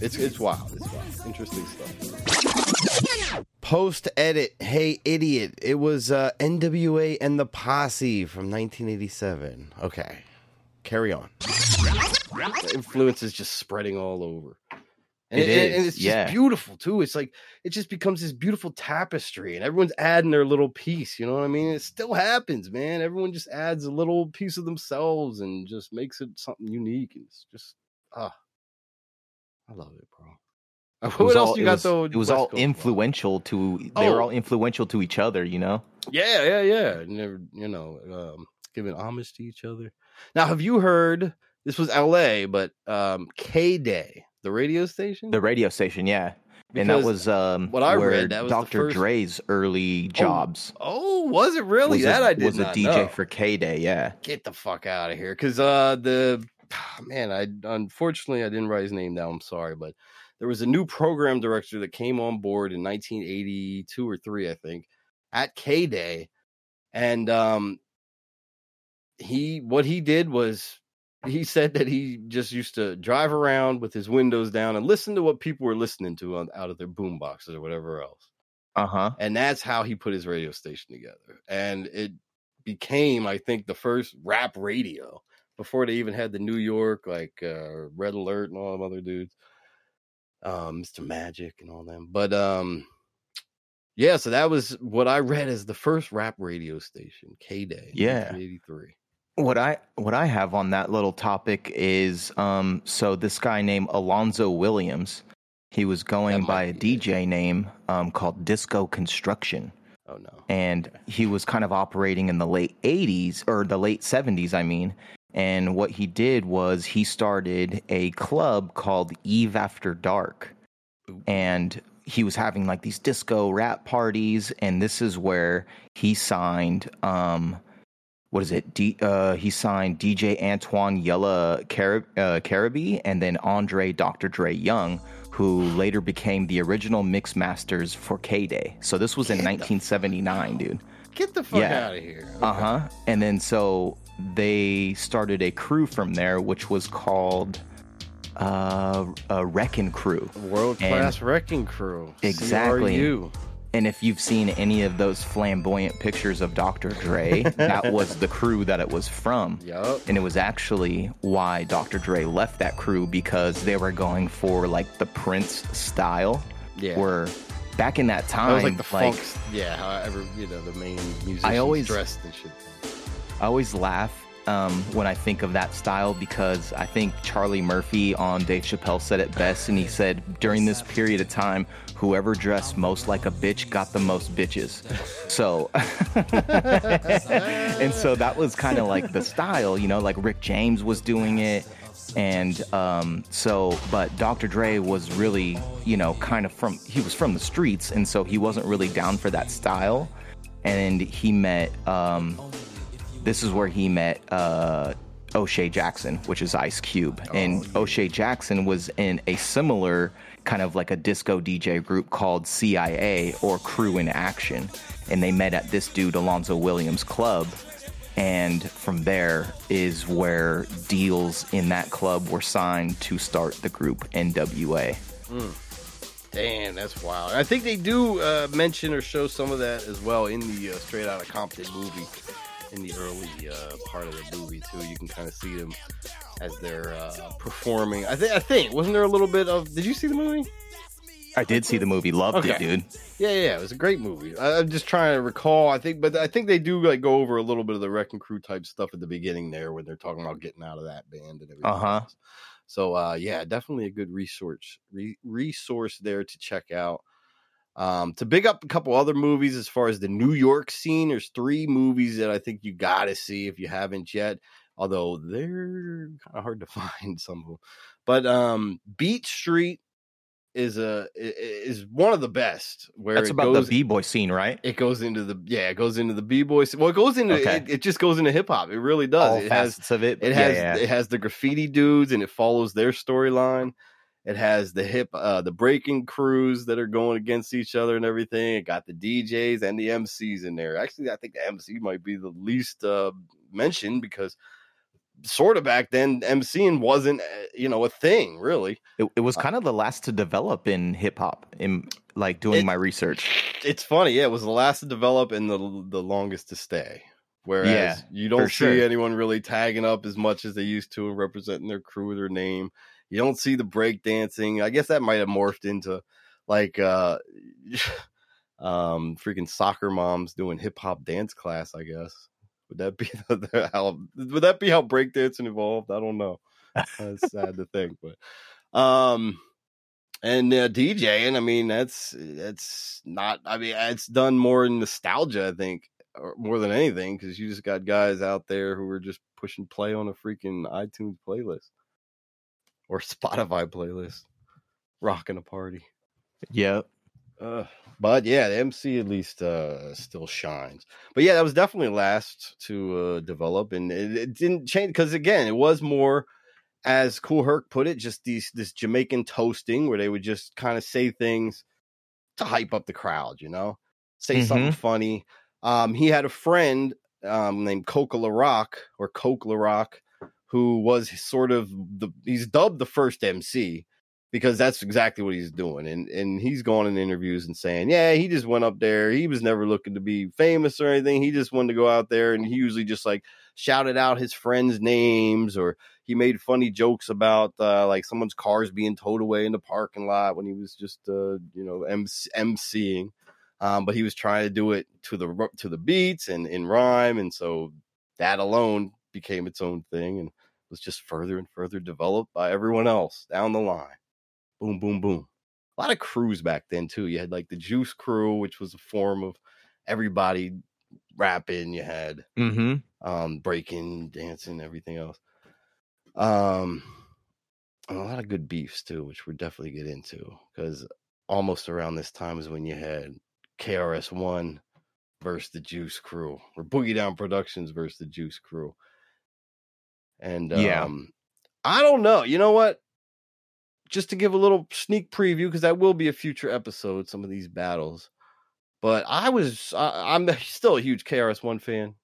it's it's wild. It's wild. Interesting stuff. Post edit. Hey, idiot. It was uh, NWA and the Posse from 1987. Okay. Carry on. Influence is just spreading all over. And, It and- and it's just yeah. beautiful too. It's like it just becomes this beautiful tapestry, and everyone's adding their little piece. You know what I mean? It still happens, man. Everyone just adds a little piece of themselves and just makes it something unique. And it's just ah, I love it, bro. It What else all- you got was, though? It was West all Coast influential to. They were Oh. all influential to each other. You know. Yeah, yeah, yeah. Never, you know, um, giving homage to each other. Now, have you heard? This was L.A., but um, K Day, the radio station. The radio station, yeah. and that was um, what I read, that was Dr. first- Dre's early jobs. Oh, was it really? was that a, I did was a DJ know. for K Day, yeah. Get the fuck out of here, because uh, the man, I unfortunately I didn't write his name down. I'm sorry, but there was a new program director that came on board in 1982 or three, I think, at K Day, and um, he what he did was he said that he just used to drive around with his windows down and listen to what people were listening to on, out of their boom boxes or whatever else. Uh huh. and that's how he put his radio station together. And it became i think the first rap radio before they even had the new york like uh red alert and all them other dudes. Um mr magic and all them. But um yeah so that was what i read as the first rap radio station k-day Yeah. 1983 What I what I have on that little topic is um so this guy named Alonzo Williams, he was going by a. DJ name um called Disco Construction. oh no. And he was kind of operating in the late 80s or the late 70s i mean. And what he did was he started a club called eve after dark. And he was having like these disco rap parties and this is where he signed um what is it D, uh he signed dj antoine yella Carib- uh, Carraby and then andre dr dre young who later became the original mix masters for k-day so this was in Get the 1979 dude get the fuck Yeah. out of here uh huh. And then so they started a crew from there, which was called uh, a Wrecking Crew. world class wrecking crew Exactly. CRU. And if you've seen any of those flamboyant pictures of Dr. Dre, that was the crew that it was from. Yup. And it was actually why Dr. Dre left that crew because they were going for like the Prince style. Yeah. Where back in that time, That was like the funk, yeah. However, you know the main musicians always- dressed and shit. I always laugh um, when I think of that style because I think Charlie Murphy on Dave Chappelle said it best, and he said during this period of time, whoever dressed most like a bitch got the most bitches. So, and so that was kind of like the style, you know, like Rick James was doing it. And um, so, but Dr. Dre was really, you know, kind of from, he was from the streets. And so he wasn't really down for that style. And he met, um, this is where he met uh, O'Shea Jackson, which is Ice Cube. and O'Shea Jackson was in a similar kind of like a disco DJ group called CIA or Crew in Action. And they met at this dude, Alonzo Williams Club. And from there is where deals in that club were signed to start the group NWA. Damn, that's wild. I think they do uh, mention or show some of that as well in the uh, Straight Outta Compton movie. In the early uh, part of the movie too, you can kind of see them as they're uh, performing. I think. I think wasn't there a little bit of? Did you see the movie? I did see the movie, loved it, dude. Yeah, yeah, it was a great movie. I, I'm just trying to recall. I think, but I think they do like go over a little bit of the Wrecking Crew type stuff at the beginning there when they're talking about getting out of that band and everything. Uh-huh. So, uh, yeah, definitely a good resource re- resource there to check out. Um, to big up a couple other movies as far as the New York scene, there's three movies that I think you got to see if you haven't yet. Although they're kind of hard to find some of them, but um, Beat Street is a is one of the best. Where That's it about goes, the b boy scene, right? It goes into the yeah, it goes into the b boy. Well, it goes into Okay. it, it just goes into hip hop. It really does. All it has of it. it Yeah, has yeah. it has the graffiti dudes and it follows their storyline. It has the hip uh the breaking crews that are going against each other and everything. It got the DJs and the MCs in there. Actually, I think the MC might be the least uh mentioned because sort of back then MCing wasn't uh, you know a thing really. It, it was kind of the last to develop in hip hop. In like doing It- my research. It's funny, yeah, it was the last to develop and the the longest to stay. Whereas Yeah, you don't see sure. anyone really tagging up as much as they used to and representing their crew with their name. You don't see the break dancing. I guess that might have morphed into like uh um freaking soccer moms doing hip hop dance class, I guess. Would that be the, the- how would that be how breakdancing evolved? I don't know. That's sad to think, but um and uh, DJing, I mean, that's that's not. I mean, it's done more in nostalgia, I think, or more than anything, because you just got guys out there who are just pushing play on a freaking iTunes playlist or Spotify playlist, rocking a party. Yep. Uh, but yeah, the MC at least uh, still shines. But yeah, that was definitely last to uh, develop, and it, it didn't change because again, it was more, as Kool Herc put it, just these this Jamaican toasting where they would just kind of say things to hype up the crowd, you know, say something funny. Um, he had a friend um, named Coca LaRock or Coke LaRock, who was sort of the he's dubbed the first MC because that's exactly what he's doing. And and he's going in interviews and saying, yeah, he just went up there. He was never looking to be famous or anything. He just wanted to go out there and he usually just like shouted out his friends' names or he made funny jokes about uh, like someone's cars being towed away in the parking lot when he was just uh, you know MC- emceeing. Um, but he was trying to do it to the to the beats and in rhyme, and so that alone became its own thing and was just further and further developed by everyone else down the line boom, boom, boom. A lot of crews back then too. You had like the Juice Crew, which was a form of everybody rapping. You had Mm-hmm. um, breaking, dancing, everything else. Um, and a lot of good beefs too, which we'll definitely get into because almost around this time is when you had KRS One versus the Juice Crew, or Boogie Down Productions versus the Juice Crew. And Yeah. um, I don't know. You know what? Just to give a little sneak preview, because that will be a future episode. Some of these battles, but I was I, I'm still a huge KRS One fan,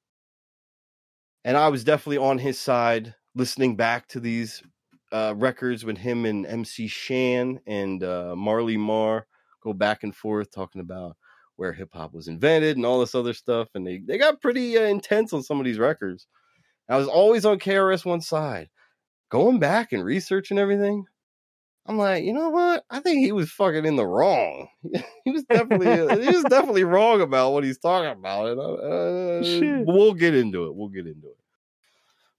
and I was definitely on his side listening back to these uh, records with him and MC Shan and uh, Marley Marl go back and forth talking about where hip hop was invented and all this other stuff, and they they got pretty uh, intense on some of these records. I was always on KRS One side, going back and researching everything. I'm like, you know what? I think he was fucking in the wrong. he was definitely he was definitely wrong about what he's talking about. And uh, we'll get into it. We'll get into it.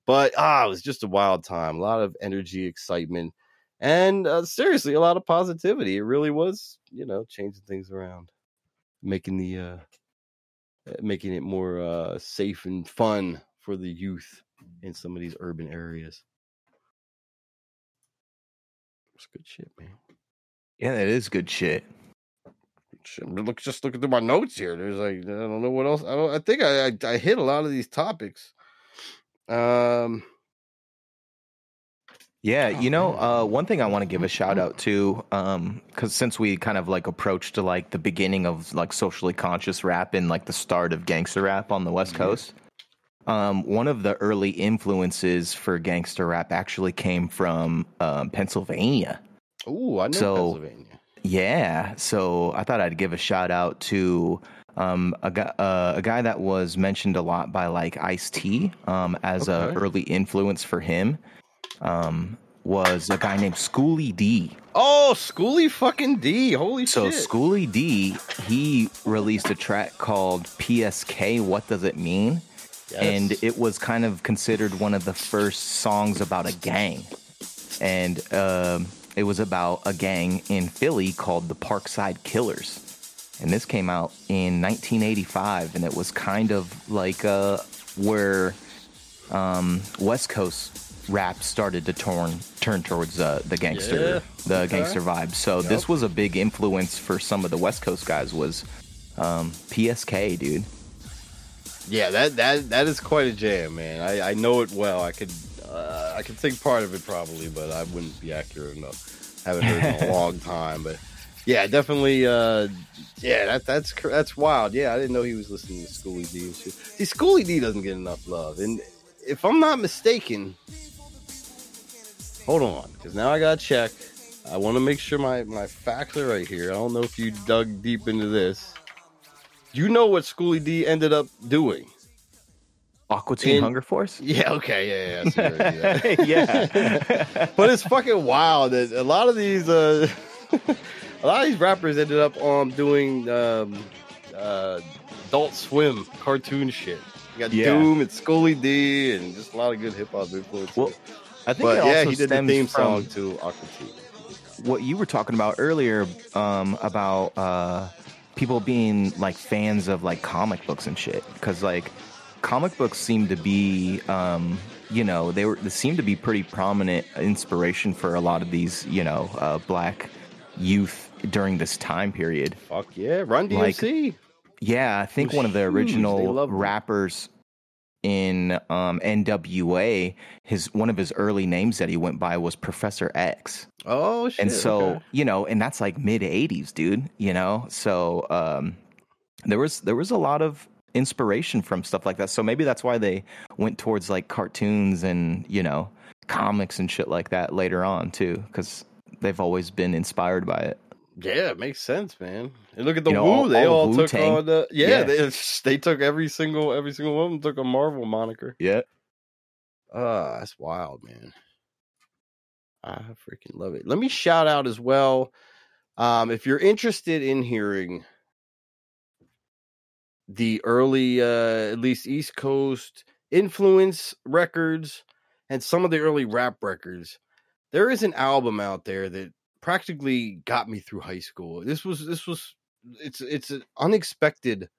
But ah, it was just a wild time. A lot of energy, excitement, and uh, seriously, a lot of positivity. It really was, you know, changing things around, making the uh, uh, making it more uh, safe and fun for the youth in some of these urban areas. It's good shit, man. Yeah, that is good shit. Look, just looking through my notes here. There's like I don't know what else. I don't. I think I I, I hit a lot of these topics. Um. Yeah, Oh, you know, uh, one thing I want to give a shout out to, because since we kind of like approached to like the beginning of like socially conscious rap and like the start of gangster rap on the West Coast, um, one of the early influences for gangster rap actually came from um, Pennsylvania. Ooh, I know So- Pennsylvania. Yeah, so I thought I'd give a shout out to um, a guy, uh, a guy that was mentioned a lot by like Ice T um, as a Okay. early influence for him. Um, was a guy named Schoolly D. Oh, Schoolly fucking D. Holy So shit. Schoolly D, he released a track called PSK. What does it mean? And it was kind of considered one of the first songs about a gang, and um, it was about a gang in Philly called the Parkside Killers. And this came out in 1985, and it was kind of like uh, where um, West Coast rap started to turn turn towards uh, the gangster Yeah, the okay. gangster vibe. So this was a big influence for some of the West Coast guys. Was um, PSK, dude. Yeah, that that that is quite a jam, man. I, I know it well. I could uh, I could sing part of it probably, but I wouldn't be accurate enough. Haven't heard it in a long time, but yeah, definitely. Uh, yeah, that that's that's wild. Yeah, I didn't know he was listening to Schoolly D and shit. See, Schoolly D doesn't get enough love, and if I'm not mistaken, hold on, because now I gotta check. I want to make sure my my facts are right here. I don't know if you dug deep into this. You know what Schoolly D ended up doing? Aqua Teen In- Hunger Force. Yeah, okay, yeah, yeah. I see where you at. yeah, but it's fucking wild that a lot of these uh a lot of these rappers ended up um doing um uh adult swim cartoon shit. You got Yeah. Doom and Schoolly D and just a lot of good hip hop influences. Well, I think but yeah, he did the theme song to Aqua Teen. what you were talking about earlier um, about uh, people being like fans of like comic books and shit. Because like comic books seem to be um, you know they were they seem to be pretty prominent inspiration for a lot of these you know uh, black youth during this time period. Fuck yeah, Run Like, DMC. yeah i think one of the original rappers in um, nwa his one of his early names that he went by was professor x oh shit. and so okay. you know and that's like mid 80s dude you know so um there was there was a lot of inspiration from stuff like that so maybe that's why they went towards like cartoons and you know comics and shit like that later on too because they've always been inspired by it Yeah, it makes sense, man. And look at the You know, Wu. all- they all all, took on the yeah, Yeah. They, they took every single every single one of them took a Marvel moniker. yeah Ah, that's wild, man. I freaking love it. Let me shout out as well. Um, if you're interested in hearing the early, uh, at least East Coast influence records and some of the early rap records, there is an album out there that practically got me through high school. This was this was it's it's an unexpected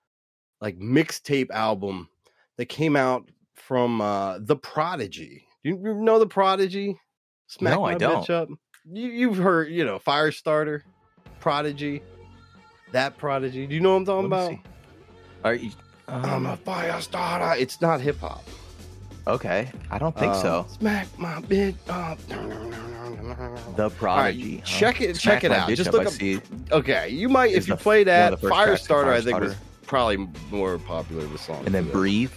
like mixtape album that came out from uh The Prodigy. Do you know The Prodigy? Smack No, I my don't. bitch up. You, you've heard, you know, Firestarter, Prodigy, that Prodigy. Do you know what I'm talking about? see. Are you, I'm a um, fire starter. It's not hip hop. Okay i don't think Um, so Smack my bitch up. the All right, prodigy huh? check it. Smack check it out. Just look up. Okay, you might if you the- play that the Firestarter. I think was probably more popular of a song. and then too. breathe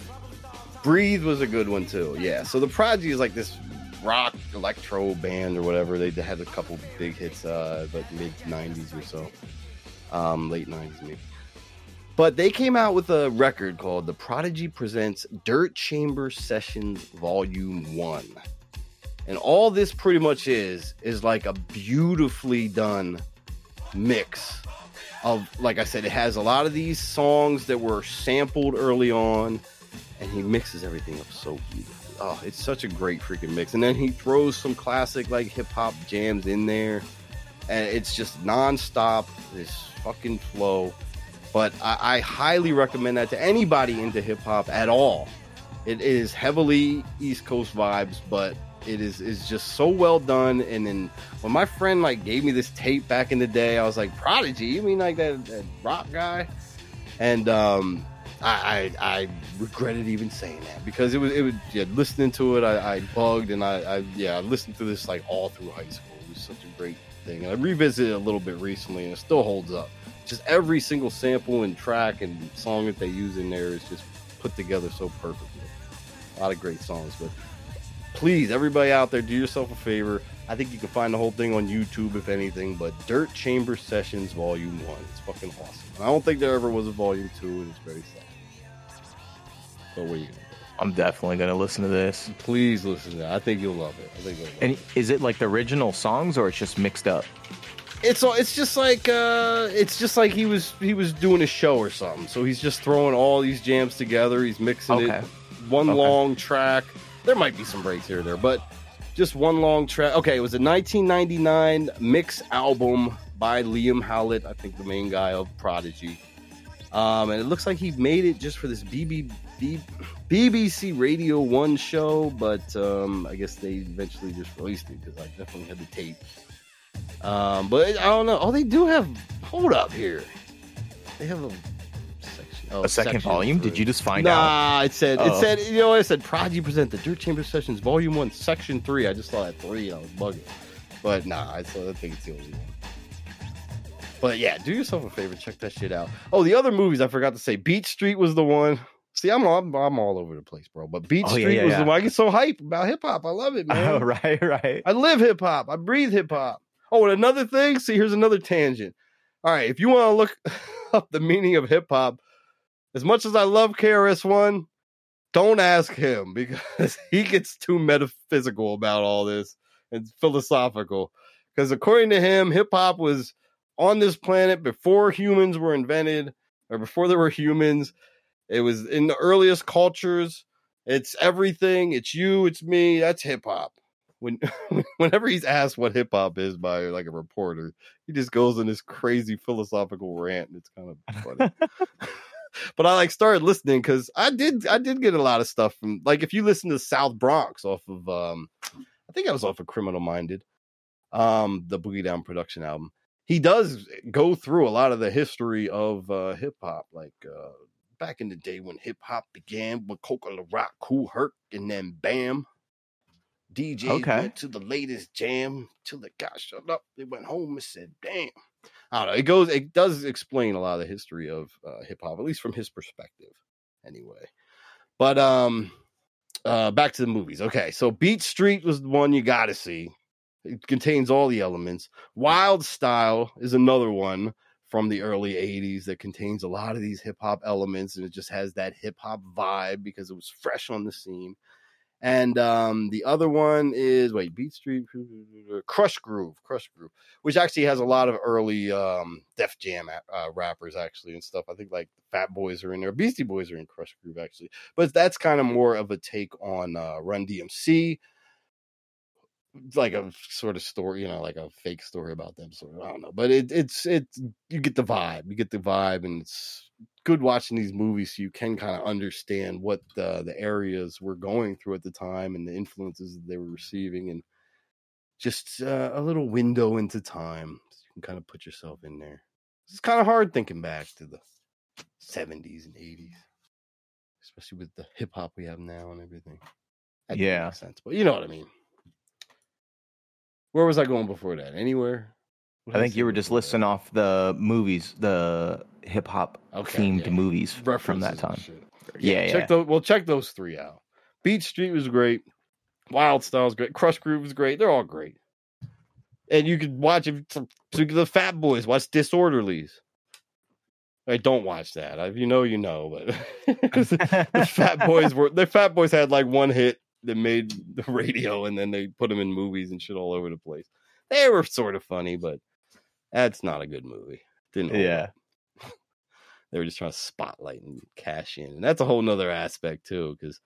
Breathe was a good one too. Yeah. So the Prodigy is like this rock electro band or whatever. They had a couple big hits, uh, like mid '90s or so, um, late '90s maybe. But they came out with a record called "The Prodigy Presents Dirt Chamber Sessions Volume One," and all this pretty much is is like a beautifully done mix of, like I said, it has a lot of these songs that were sampled early on and he mixes everything up so beautifully. Oh, it's such a great freaking mix. And then he throws some classic like hip hop jams in there, and it's just nonstop. This fucking flow. But I, I highly recommend that to anybody into hip hop at all. It is heavily East Coast vibes, but it is is just so well done. And then when my friend like gave me this tape back in the day, I was like, Prodigy, you mean like that, that rock guy? And um, I, I I regretted even saying that because it was it was yeah listening to it I, I bugged and I, I yeah I listened to this like all through high school it was such a great thing and I revisited it a little bit recently and it still holds up just every single sample and track and song that they use in there is just put together so perfectly. A lot of great songs but please everybody out there do yourself a favor. I think you can find the whole thing on YouTube if anything but Dirt Chamber Sessions Volume 1 it's fucking awesome. I don't think there ever was a Volume 2 and it's very sad. But what are you gonna i'm definitely gonna listen to this. Please listen to that. I think you'll love it. I think you'll love and it. is it like the original songs or it's just mixed up It's all- it's just like uh it's just like he was he was doing a show or something. So he's just throwing all these jams together. He's mixing Okay. it one Okay. long track. There might be some breaks here or there, but just one long track. Okay, it was a 1999 mix album by Liam Howlett, I think the main guy of Prodigy. Um, and it looks like he made it just for this BB, B, BBC Radio One show, but um, I guess they eventually just released it because I definitely had the tape. Um, but I don't know. Oh, they do have. Hold up here. They have a section. Oh, A second section volume? three. Did you just find out? Nah, it said it Oh. said you know it said Prodigy present the Dirt Chamber Sessions Volume One, Section Three. I just saw that three and I was bugging, but nah, I, saw I think it's the only one. But yeah, do yourself a favor, check that shit out. Oh, the other movies I forgot to say. Beat Street was the one. See, I'm all, I'm, I'm all over the place, bro. But Beat Oh, yeah, Street yeah, was yeah. the one. I get so hype about hip hop. I love it, man. Oh, right, right. I live hip hop. I breathe hip hop. Oh, and another thing. See, here's another tangent. All right, if you want to look up the meaning of hip hop, as much as I love KRS One, don't ask him because he gets too metaphysical about all this and philosophical. Because according to him, hip hop was on this planet before humans were invented or before there were humans. It was in the earliest cultures. It's everything. It's you. It's me. That's hip hop. When whenever he's asked what hip hop is by like a reporter, he just goes in this crazy philosophical rant. And it's kind of funny. but I like started listening because I did I did get a lot of stuff from like if you listen to South Bronx off of um I think I was off of Criminal Minded, um the Boogie Down production album. He does go through a lot of the history of uh hip hop, like uh back in the day when hip hop began with Coca La Rock, Kool Herc, and then Bam. DJ Okay. went to the latest jam till they got shut up. They went home and said, "Damn." I don't know. It goes. It does explain a lot of the history of uh, hip hop, at least from his perspective, anyway. But um, uh, back to the movies. Okay, so Beat Street was the one you got to see. It contains all the elements. Wild Style is another one from the early '80s that contains a lot of these hip hop elements, and it just has that hip hop vibe because it was fresh on the scene. And um, the other one is wait, Beat Street, Krush Groove, Krush Groove, which actually has a lot of early um, Def Jam uh, rappers actually and stuff. I think like Fat Boys are in there, Beastie Boys are in Krush Groove actually, but that's kind of more of a take on uh, Run DMC, like a sort of story, you know, like a fake story about them. Sort of, I don't know, but it, it's it's you get the vibe, you get the vibe, and it's good watching these movies so you can kind of understand what the the areas were going through at the time and the influences that they were receiving and just uh, a little window into time so you can kind of put yourself in there it's kind of hard thinking back to the 70s and 80s especially with the hip hop we have now and everything that Yeah. sense but you know what i mean where was i going before that anywhere What I think you were just before that? listing off the movies, the hip hop Okay, themed yeah. movies from that time. shit. Yeah, check yeah. those. Well, check those three out. Beat Street was great. Wild Style's great. Krush Groove was great. They're all great. And you could watch if the Fat Boys. Watch Disorderlies. I don't watch that. If you know, you know. But the Fat Boys were the Fat Boys had like one hit that made the radio, and then they put them in movies and shit all over the place. They were sort of funny, but that's not a good movie. Didn't Yeah. they were just trying to spotlight and cash in, and that's a whole nother aspect too. Because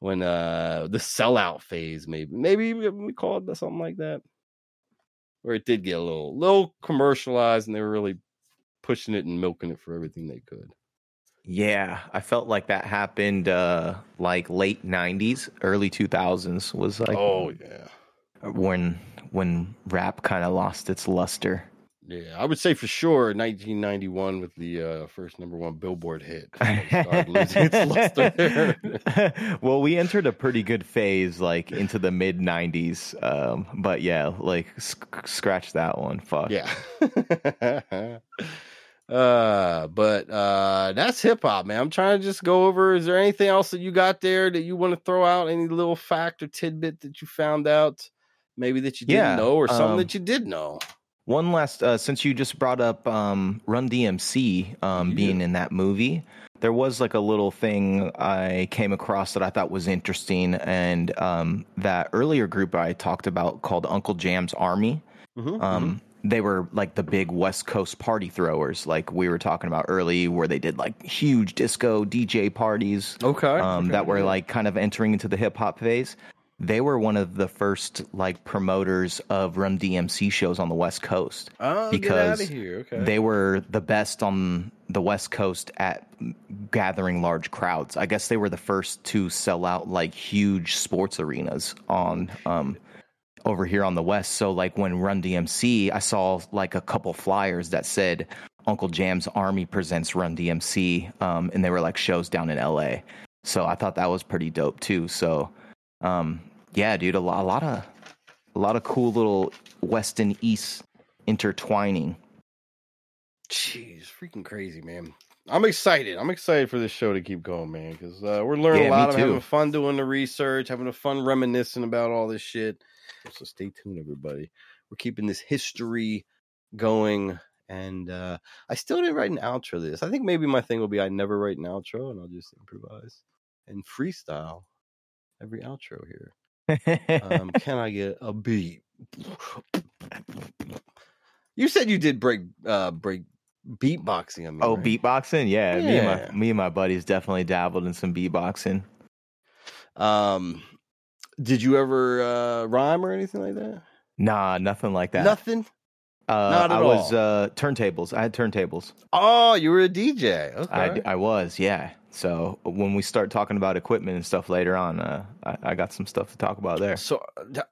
when uh the sellout phase, maybe maybe we we called it something like that, where it did get a little little commercialized, and they were really pushing it and milking it for everything they could. Yeah, I felt like that happened uh like late 90s, early 2000s was like oh yeah. when when rap kind of lost its luster. Yeah, I would say for sure 1991 with the uh, first number one Billboard hit. Started losing its luster well, we entered a pretty good phase like into the mid 90s. Um but yeah, like sc- scratch that one. Fuck. Yeah. uh, but uh, that's hip hop, man. I'm trying to just go over. Is there anything else that you got there that you want to throw out? Any little fact or tidbit that you found out? Maybe that you didn't know, or something um, that you did know. One last, uh, since you just brought up um, Run DMC um, Yeah. being in that movie, there was like a little thing I came across that I thought was interesting, and um, that earlier group I talked about called Uncle Jam's Army. Mhm, Um, They were like the big West Coast party throwers, like we were talking about early, where they did like huge disco DJ parties Okay. um, okay, that were like kind of entering into the hip hop phase. they were one of the first like promoters of Run DMC shows on the West Coast. Oh, because get out of here. Okay. They were the best on the West Coast at gathering large crowds. I guess they were the first to sell out like huge sports arenas on um over here on the West. So like when Run DMC, I saw like a couple flyers that said Uncle Jam's Army presents Run DMC, um, and they were like shows down in LA. So I thought that was pretty dope too. So um, yeah, dude, a lot, a lot of a lot of cool little West and East intertwining. Jeez, freaking crazy, man. I'm excited. I'm excited for this show to keep going, man, because uh, we're learning Yeah, a lot. I'm having fun doing the research, having a fun reminiscing about all this shit. So stay tuned, everybody. We're keeping this history going, and uh, I still didn't write an outro to this. I think maybe my thing will be I never write an outro, and I'll just improvise and freestyle every outro here. Um, can I get a beat? You said you did break uh break beatboxing. I mean, oh, right? beatboxing, yeah, Me and my me and my buddies definitely dabbled in some beatboxing. Um, did you ever uh, rhyme or anything like that? Nah, nothing like that. Nothing. Uh, Not at I was uh, turntables. I had turntables. Oh, you were a DJ. Okay. I, I was, yeah. So when we start talking about equipment and stuff later on, uh, I, I got some stuff to talk about there. so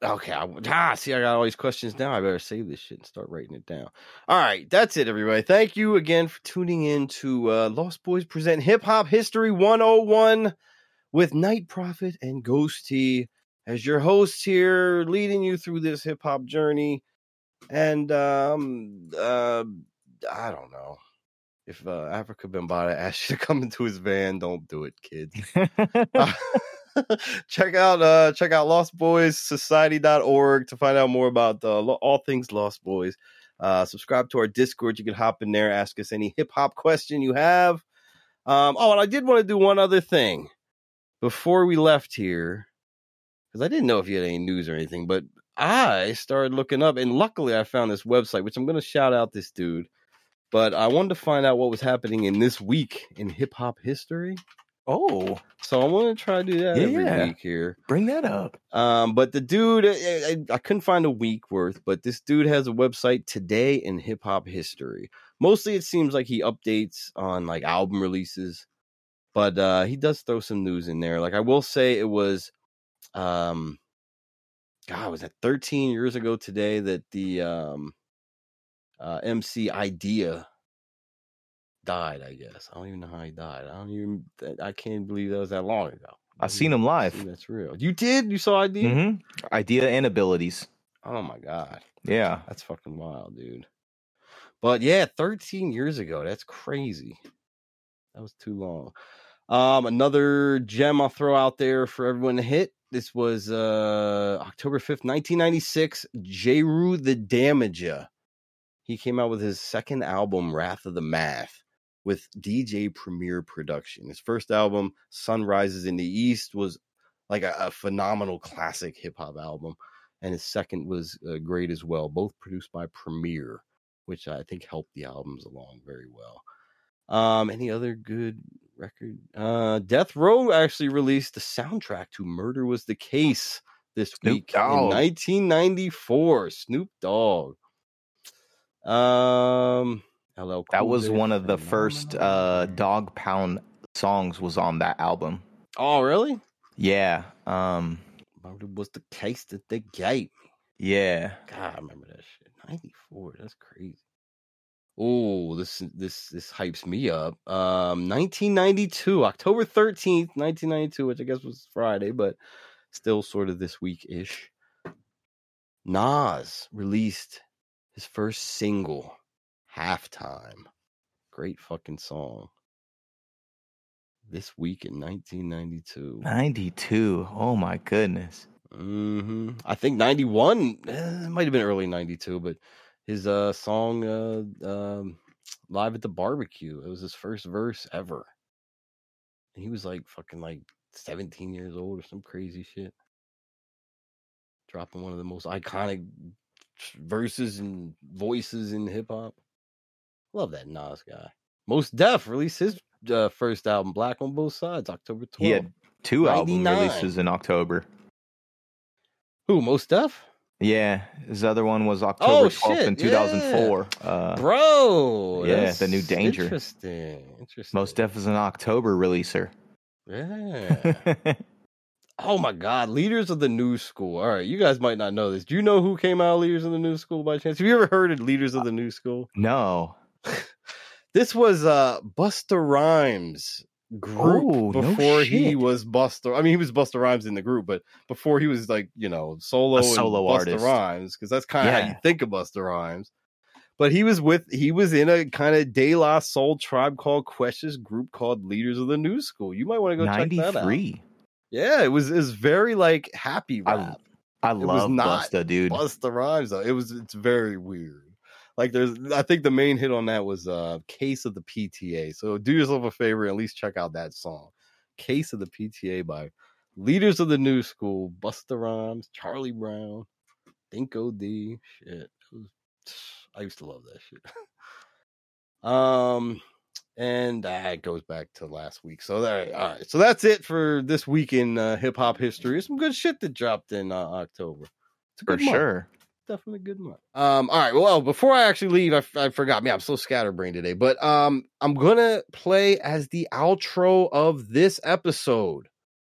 okay. I, ah, see, I got all these questions now. I better save this shit and start writing it down. All right, that's it, everybody. Thank you again for tuning in to uh, Lost Boys present Hip Hop History 101 with Night Prophet and Ghosty as your host here, leading you through this hip hop journey. And um, uh, I don't know if uh, Afrika Bambaataa asks you to come into his van. Don't do it, kids. Uh, check out uh check out lostboyssociety.org to find out more about uh, lo- all things lost boys uh subscribe to our discord you can hop in there ask us any hip-hop question you have um oh and i did want to do one other thing before we left here because i didn't know if you had any news or anything but i started looking up and luckily i found this website which i'm going to shout out this dude but i wanted to find out what was happening in this week in hip-hop history oh, so I want to try to do that every Yeah. week here. bring that up. Um, but the dude, I, I, I couldn't find a week worth, but this dude has a website today in hip hop history. Mostly, it seems like he updates on like album releases, but uh, he does throw some news in there. Like I will say, it was, um, God, was that 13 years ago today that the um, uh, MC Eyedea died? I guess I don't even know how he died. I don't even. I can't believe that was that long ago. I seen him live. See, that's real. You did? You saw Eyedea? hmm Eyedea and abilities. Oh my god, Yeah. that's fucking wild, dude. But yeah, 13 years ago. That's crazy. That was too long. Um, another gem I'll throw out there for everyone to hit. This was uh October 5th, 1996. Jeru the Damaja. He came out with his second album, Wrath of the Math, with DJ Premier Production. His first album, Sunrises in the East, was like a, a phenomenal classic hip hop album. And his second was uh, great as well, both produced by Premier, which I think helped the albums along very well. Um, any other good record? Uh, Death Row actually released the soundtrack to Murder Was the Case this Snoop week in 1994. Snoop Dogg. Um, LL That was one of the first uh, Dogg Pound songs was on that album. Oh, really? Yeah. Um. Murder was the case that they gave me. Yeah. God, I remember that shit. 94. That's crazy. Oh, this this this hypes me up. Um 1992, October 13th, 1992, which I guess was Friday, but still sort of this week ish. Nas released his first single, Halftime. Great fucking song. This week in 1992. 92. Oh my goodness. hmm I think ninety one. It might have been early ninety two, but his uh song uh um live at the barbecue. It was his first verse ever. And he was like fucking like seventeen years old or some crazy shit. Dropping one of the most iconic verses and voices in hip hop. Love that Nas guy. Mos Def released his uh, first album, Black on Both Sides, October 12th. He had two album releases in October. Who? Mos Def? Yeah, his other one was October Oh, 12th in shit, 2004. Uh, Bro, yeah, the new Danger. Interesting. Interesting. Mos Def is an October releaser. Yeah. oh my God, leaders of the new school. All right, you guys might not know this. Do you know who came out of leaders of the new school by chance? Have you ever heard of leaders of the new school? no. This was uh Busta Rhymes group Oh, no before he was Busta. I mean, he was Busta Rhymes in the group, but before he was like you know solo, A solo and Busta artist. Rhymes, because that's kind of how you think of Busta Rhymes. But he was with he was in a kind of De La Soul tribe called Quest's group called Leaders of the New School. You might want to go check that out. 93. Yeah, it was it was very like happy I- rap. I was love Busta, dude. Busta Rhymes though. It was it's very weird. Like there's I think the main hit on that was uh Case of the PTA. So do yourself a favor and at least check out that song. Case of the PTA by Leaders of the New School, Busta Rhymes, Charlie Brown, Dinco D. Shit. Was, I used to love that shit. um and that goes back to last week. So there, all right. So that's it for this week in uh, hip hop history. Some good shit that dropped in uh, October. It's a For month sure. Definitely a good month. Um, all right. Well, before I actually leave, I, I forgot. Man, I'm so scatterbrained today. But um, I'm gonna play as the outro of this episode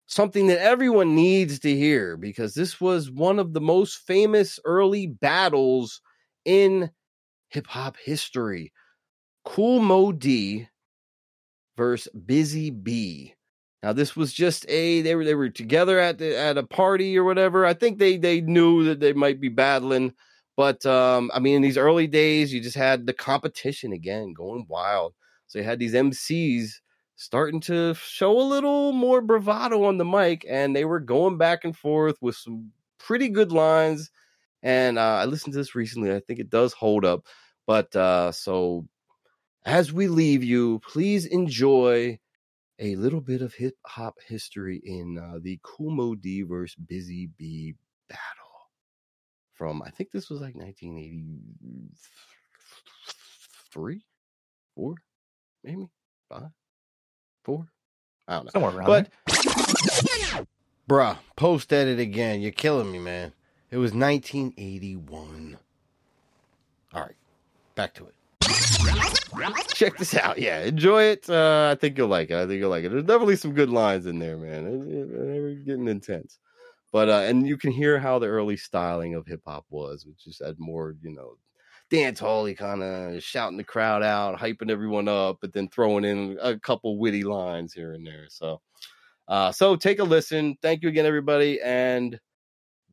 something that everyone needs to hear because this was one of the most famous early battles in hip hop history. Kool Moe Dee versus Busy Bee. Now this was just a they were they were together at the, at a party or whatever. I think they they knew that they might be battling, but um I mean in these early days you just had the competition again going wild. So you had these MCs starting to show a little more bravado on the mic and they were going back and forth with some pretty good lines and uh, I listened to this recently. I think it does hold up. But uh so as we leave you, please enjoy a little bit of hip hop history in uh, the Kool Moe Dee versus Busy Bee battle from I think this was like 1983, four, maybe five, four. I don't know. Somewhere around But there. bruh, post edit again. You're killing me, man. It was 1981. All right, back to it. Check this out. Yeah, enjoy it. Uh, I think you'll like it. I think you'll like it. There's definitely some good lines in there, man. It- it- They were getting intense, but uh, and you can hear how the early styling of hip hop was, which just had more, you know, dance hall kind of shouting the crowd out, hyping everyone up, but then throwing in a couple witty lines here and there. So, uh, so take a listen. Thank you again, everybody, and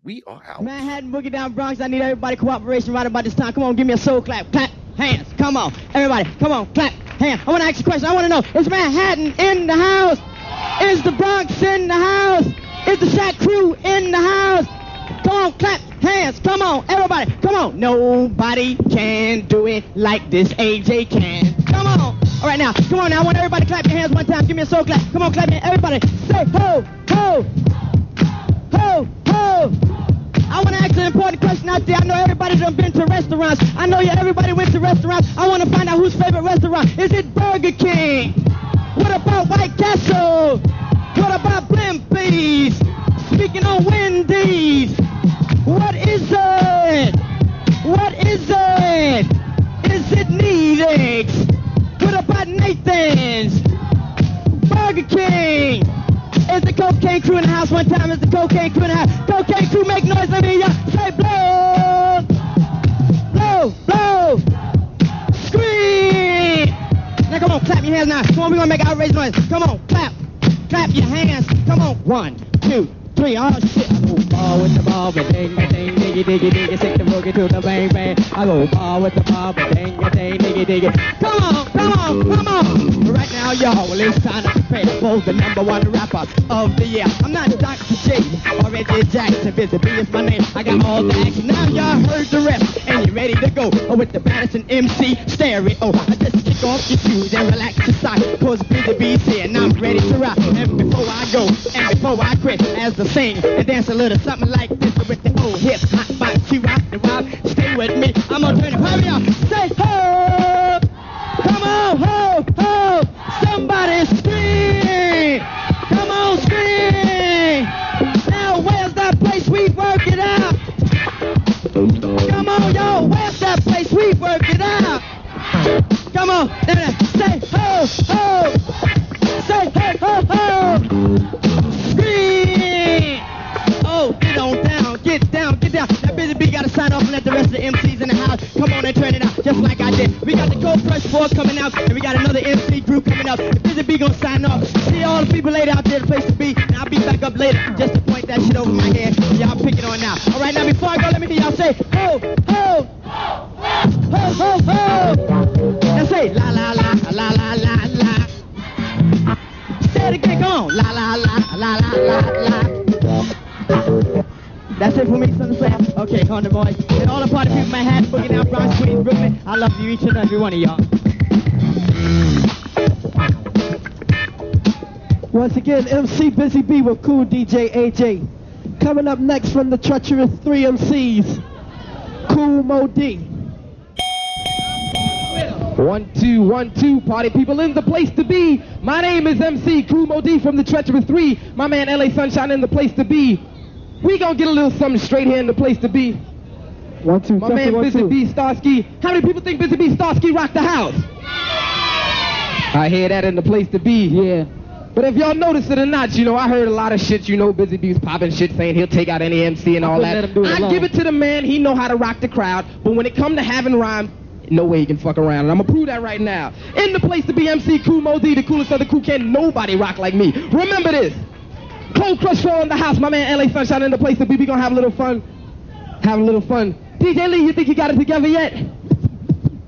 we are out. Manhattan, Boogie Down Bronx. I need everybody cooperation right about this time. Come on, give me a soul clap. Clap hands. Come on, everybody. Come on, clap hands. I want to ask you a question. I want to know: Is Manhattan in the house? Is the Bronx in the house? Is the Shack Crew in the house? Come on, clap hands. Come on, everybody. Come on. Nobody can do it like this AJ can. Come on. All right, now, come on. Now, I want everybody to clap your hands one time. Give me a soul clap. Come on, clap your Everybody, say ho, ho, ho, ho. Important question out there. I know everybody done been to restaurants. I know you everybody went to restaurants. I want to find out whose favorite restaurant. Is it Burger King? What about White Castle? What about Blimpies? Speaking on Wendy's. What is it? What is it? Is it Need What about Nathan's? Burger King. Cocaine crew in the house one time? Is the cocaine crew in the house? Cocaine crew make noise. Let me hear ya say blow, blow, blow, scream. Now come on, clap your hands now. Come on, we gonna make outrageous noise. Come on, clap, clap your hands. Come on, one, two, three. Oh shit. Ball with the ball, but ding, ding, diggy, diggy, diggy, stick the boogie to the bang, bang. I go ball with the ball, but ding, ding, diggy, diggy. Come on, come on, come on. Right now, y'all, it's time to prepare for the number one rapper of the year. I'm not Dr. J or Reggie Jackson. Busy Bee is my name. I got all the action. Now y'all heard the rest, and you're ready to go with the Madison MC stereo. I just kick off your shoes and relax your socks, cause Busy Bee's here, and I'm ready to rock. And before I go, and before I quit, as the sing and dance a little something like this with the old hip hot funk, she rock the rock. Stay with me, I'm gonna turn it. Hurry up, say ho! Come on, ho, ho! Somebody scream! Come on, scream! Now where's that place we work it out? Come on, yo, where's that place we work it out? Come on, say ho, ho! MCs in the house. Come on and turn it out, just like I did. We got the Cold Crush 4 coming out, and we got another MC group coming up. The Busy Bee gonna sign off. See all the people later out there, the place to be. And I'll be back up later, just to point that shit over my head. Y'all pick it on now. All right, now before I go, let me hear y'all say, ho, ho, ho, ho, ho. Now say, la, la, la, la, la, la, la. Say it again, come on. La, la, la, la, la, la, la. That's it for me, son of Sam. Okay, on the boys. And all the party people, in Manhattan, Boogie Down, Bronx, Queens, Brooklyn. I love you, each and every one of y'all. Once again, MC Busy Bee with Cool DJ AJ. Coming up next from the treacherous three MCs, Kool Moe Dee. One, two, one, two, party people in the place to be. My name is MC Kool Moe Dee from the Treacherous 3. My man LA Sunshine in the place to be. We gonna get a little something straight here in the place to be. One, two, My man Busy. B Starsky. How many people think Busy Bee Starski rocked the house? I hear that in the place to be. Yeah. But if y'all notice it or not, you know, I heard a lot of shit, you know, Busy Bee's popping shit saying he'll take out any MC and I all that. let him do it I alone. give it to the man, he know how to rock the crowd, but when it come to having rhymes, no way he can fuck around. And I'm gonna prove that right now. In the place to be MC Kool Moe Dee, the coolest of the cool, can nobody rock like me. Remember this. Cold Crush 4 in the house, my man LA Sunshine in the place be. We gonna have a little fun. Have a little fun. DJ Lee, you think you got it together yet?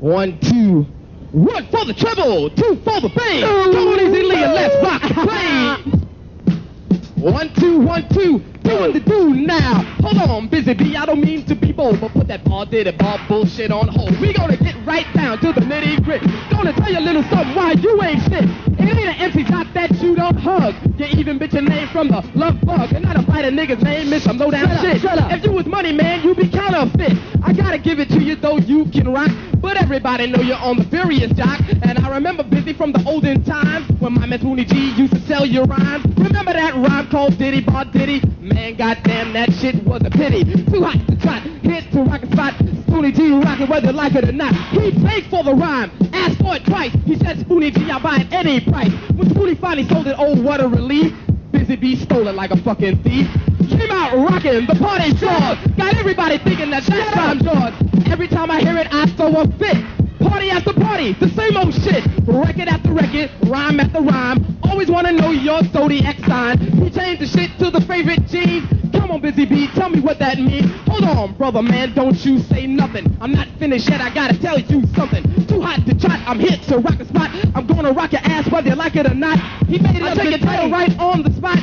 One, two. One for the treble, two for the bass. Come on, Easy Lee, and let's rock the play. One, two, one, two, doing the do now. Hold on, busy bee, I don't mean to be bold, but put that ball did it ball bullshit on hold. We gonna get right down to the nitty grit. Gonna tell you a little something why you ain't shit. It ain't an empty top that you don't hug. You even bitch your name from the love bug. And not a fight a nigga's name, miss some low down Shut up, shit. shut up. If you was money, man, you be counterfeit. I gotta give it to you though you can rock. But everybody know you're on the furious jock. And I remember busy from the olden times when my man Tony G used to sell your rhymes. Remember that rhyme called Diddy Bar Diddy? Man, goddamn, that shit was a pity. Too hot to trot, hit to rock a spot. Spoonie G rockin' whether you like it or not. He paid for the rhyme, asked for it twice. He said, Spoonie G, I'll buy it any price. When Spoonie finally sold it, oh, what a relief. Busy Bee stole it like a fucking thief. Came out rocking, the party's jaws. Got everybody thinking that that rhyme's yours. Every time I hear it, I throw a fit. Party after party, the same old shit. Record after record, rhyme after rhyme. Always wanna know your zodiac sign. He changed the shit to the favorite jeans. Come on, Busy Bee, tell me what that means. Hold on, brother man, don't you say nothing. I'm not finished yet, I gotta tell you something. Too hot to trot, I'm here to rock the spot. I'm gonna rock your ass whether you like it or not. He made it I up take and a title right on the spot.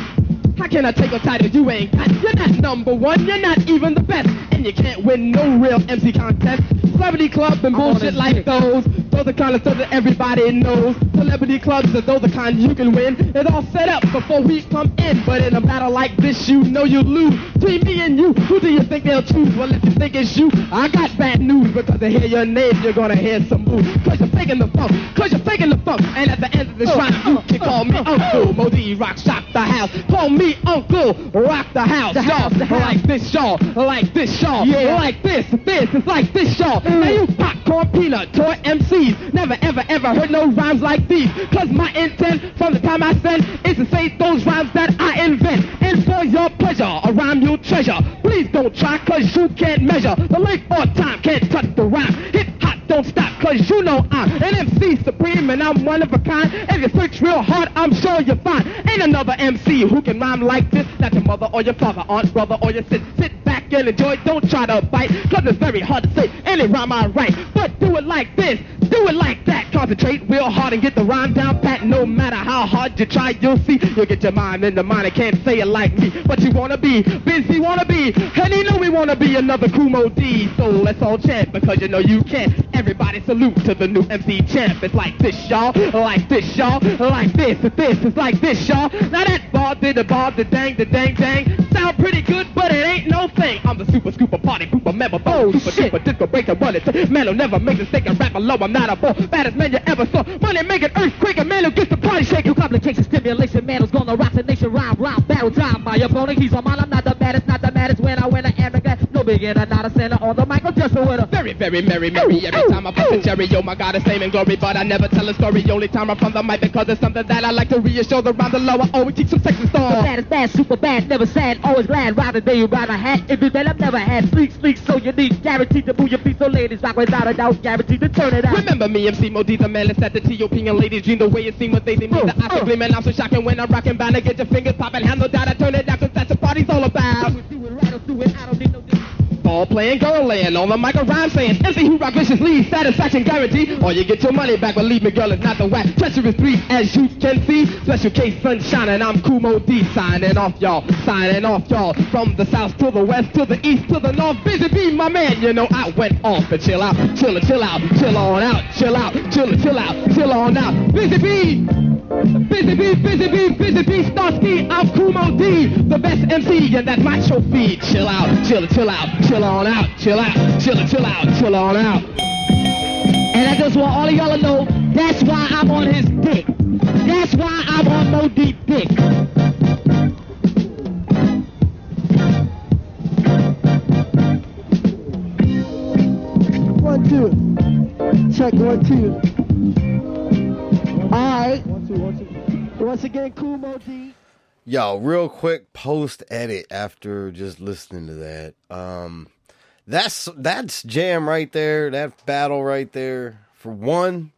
How can I take a title you ain't got? You're not number one, you're not even the best. And you can't win no real MC contest. Celebrity club and bullshit like dick. those. Those are kind of stuff that everybody knows. Celebrity clubs are those the kind you can win. It's all set up before we come in. But in a battle like this, you know you lose. Between me and you, who do you think they'll choose? Well, if you think it's you, I got bad news. Because to hear your name, you're gonna hear some moves. Cause you're faking the funk, cause you're faking the funk. And at the end of this rhyme, you can call me Uncle. Modi Rock, shock the house. Call me Uncle, rock the house. The house, the house. Like this, y'all. Like this, y'all. Yeah. Like this, this. It's like this, y'all. Mm. Now you popcorn peanut toy MCs. Never, ever, ever heard no rhymes like these. Cause my intent from the time I send is to say those rhymes that I invent. And for your pleasure, a rhyme treasure. Please don't try cause you can't measure. The length or time can't touch the rhyme. Hit hot, don't stop cause you know I'm an MC supreme and I'm one of a kind. If you search real hard, I'm sure you'll find. Ain't another MC who can rhyme like this. Not your mother or your father, aunt, brother or your sis. Back and enjoy, don't try to bite. Cause it's very hard to say any rhyme I write. But do it like this, do it like that. Concentrate real hard and get the rhyme down pat. No matter how hard you try, you'll see. You'll get your mind in the mind and can't say it like me. But you wanna be, busy wanna be. And you know we wanna be another Kool Moe Dee. So let's all chant because you know you can. Everybody salute to the new MC champ. It's like this, y'all. Like this, y'all. Like this, this. It's like this, y'all. Now that bar did the bar, the dang, the dang, dang. Sound pretty good, but it ain't no thing. I'm the super scooper party pooper member. Oh, super shit. duper disco break the man who never makes a mistake and rap alone. I'm not a bull. Baddest man you ever saw. Money making earthquake. A man who gets the party shaking. Complication, stimulation, man who's gonna rock the nation, rhyme, rhyme, battle, time. My opponent, he's on mine, I'm not the baddest, not the maddest. When I win, I am the guy. No beginner, not a sinner on the mic, I'm just a winner. Very, very merry, merry. Every time I put the cherry, oh my God, it's name and glory. But I never tell a story. Only time I'm from the mic because it's something that I like to reassure the round the low. I always keep some sexy The star. baddest bad, super bad, never sad, always glad. The day you ride my hat. If you bet I've never had sleek, sleek, so you need guaranteed to move your feet. So ladies rock without a doubt, guaranteed to turn it out. Remember me, MC Moe Dee, the man that's at the TOP and ladies dream the way it seems what they see me. The eyes are gleaming, I'm so shocking when I'm rocking. Bound to get your fingers popping, handle that, I turn it down, cause that's what party's all about. Do it right or do it, I don't need no Ball playing, girl laying on the mic, a rhyme saying, MC who rock viciously, satisfaction guarantee, or you get your money back. Believe me, girl, it's not the whack. Treacherous three, as you can see. Special K, sunshine, and I'm Kool Moe Dee, signing off, y'all, signing off, y'all. From the south to the west, to the east, to the north. Busy bee, my man, you know I went off to chill out, chill, chill out, chill on out, chill out, chill, chill out, chill on out. Busy bee. Busy bee, busy bee, busy bee, Starski, I'm Kool Moe Dee, the best MC, and that's my trophy. Chill out, chill, chill out, chill on out, chill out, chill, chill out, chill on out. And I just want all of y'all to know that's why I'm on his dick. That's why I'm on Mo Deep dick. One, two. Check one, two. Alright. Once again, Kool Moe Dee. Yo, real quick post edit after just listening to that. Um that's that's jam right there, that battle right there. For one,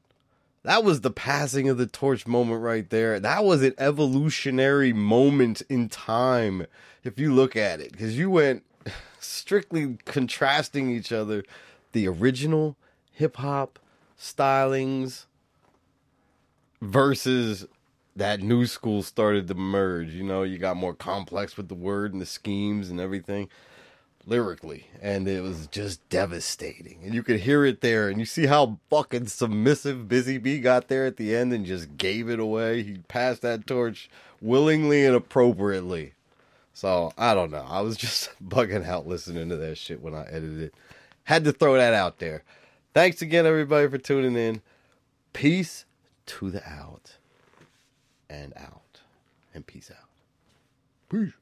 that was the passing of the torch moment right there. That was an evolutionary moment in time if you look at it cuz you went strictly contrasting each other the original hip hop stylings versus that new school started to merge. You know, you got more complex with the word and the schemes and everything lyrically, and it was just devastating. And you could hear it there, and you see how fucking submissive Busy Bee got there at the end and just gave it away. He passed that torch willingly and appropriately. So I don't know. I was just bugging out listening to that shit when I edited it. Had to throw that out there. Thanks again, everybody, for tuning in. Peace to the out and out. And peace out. Peace.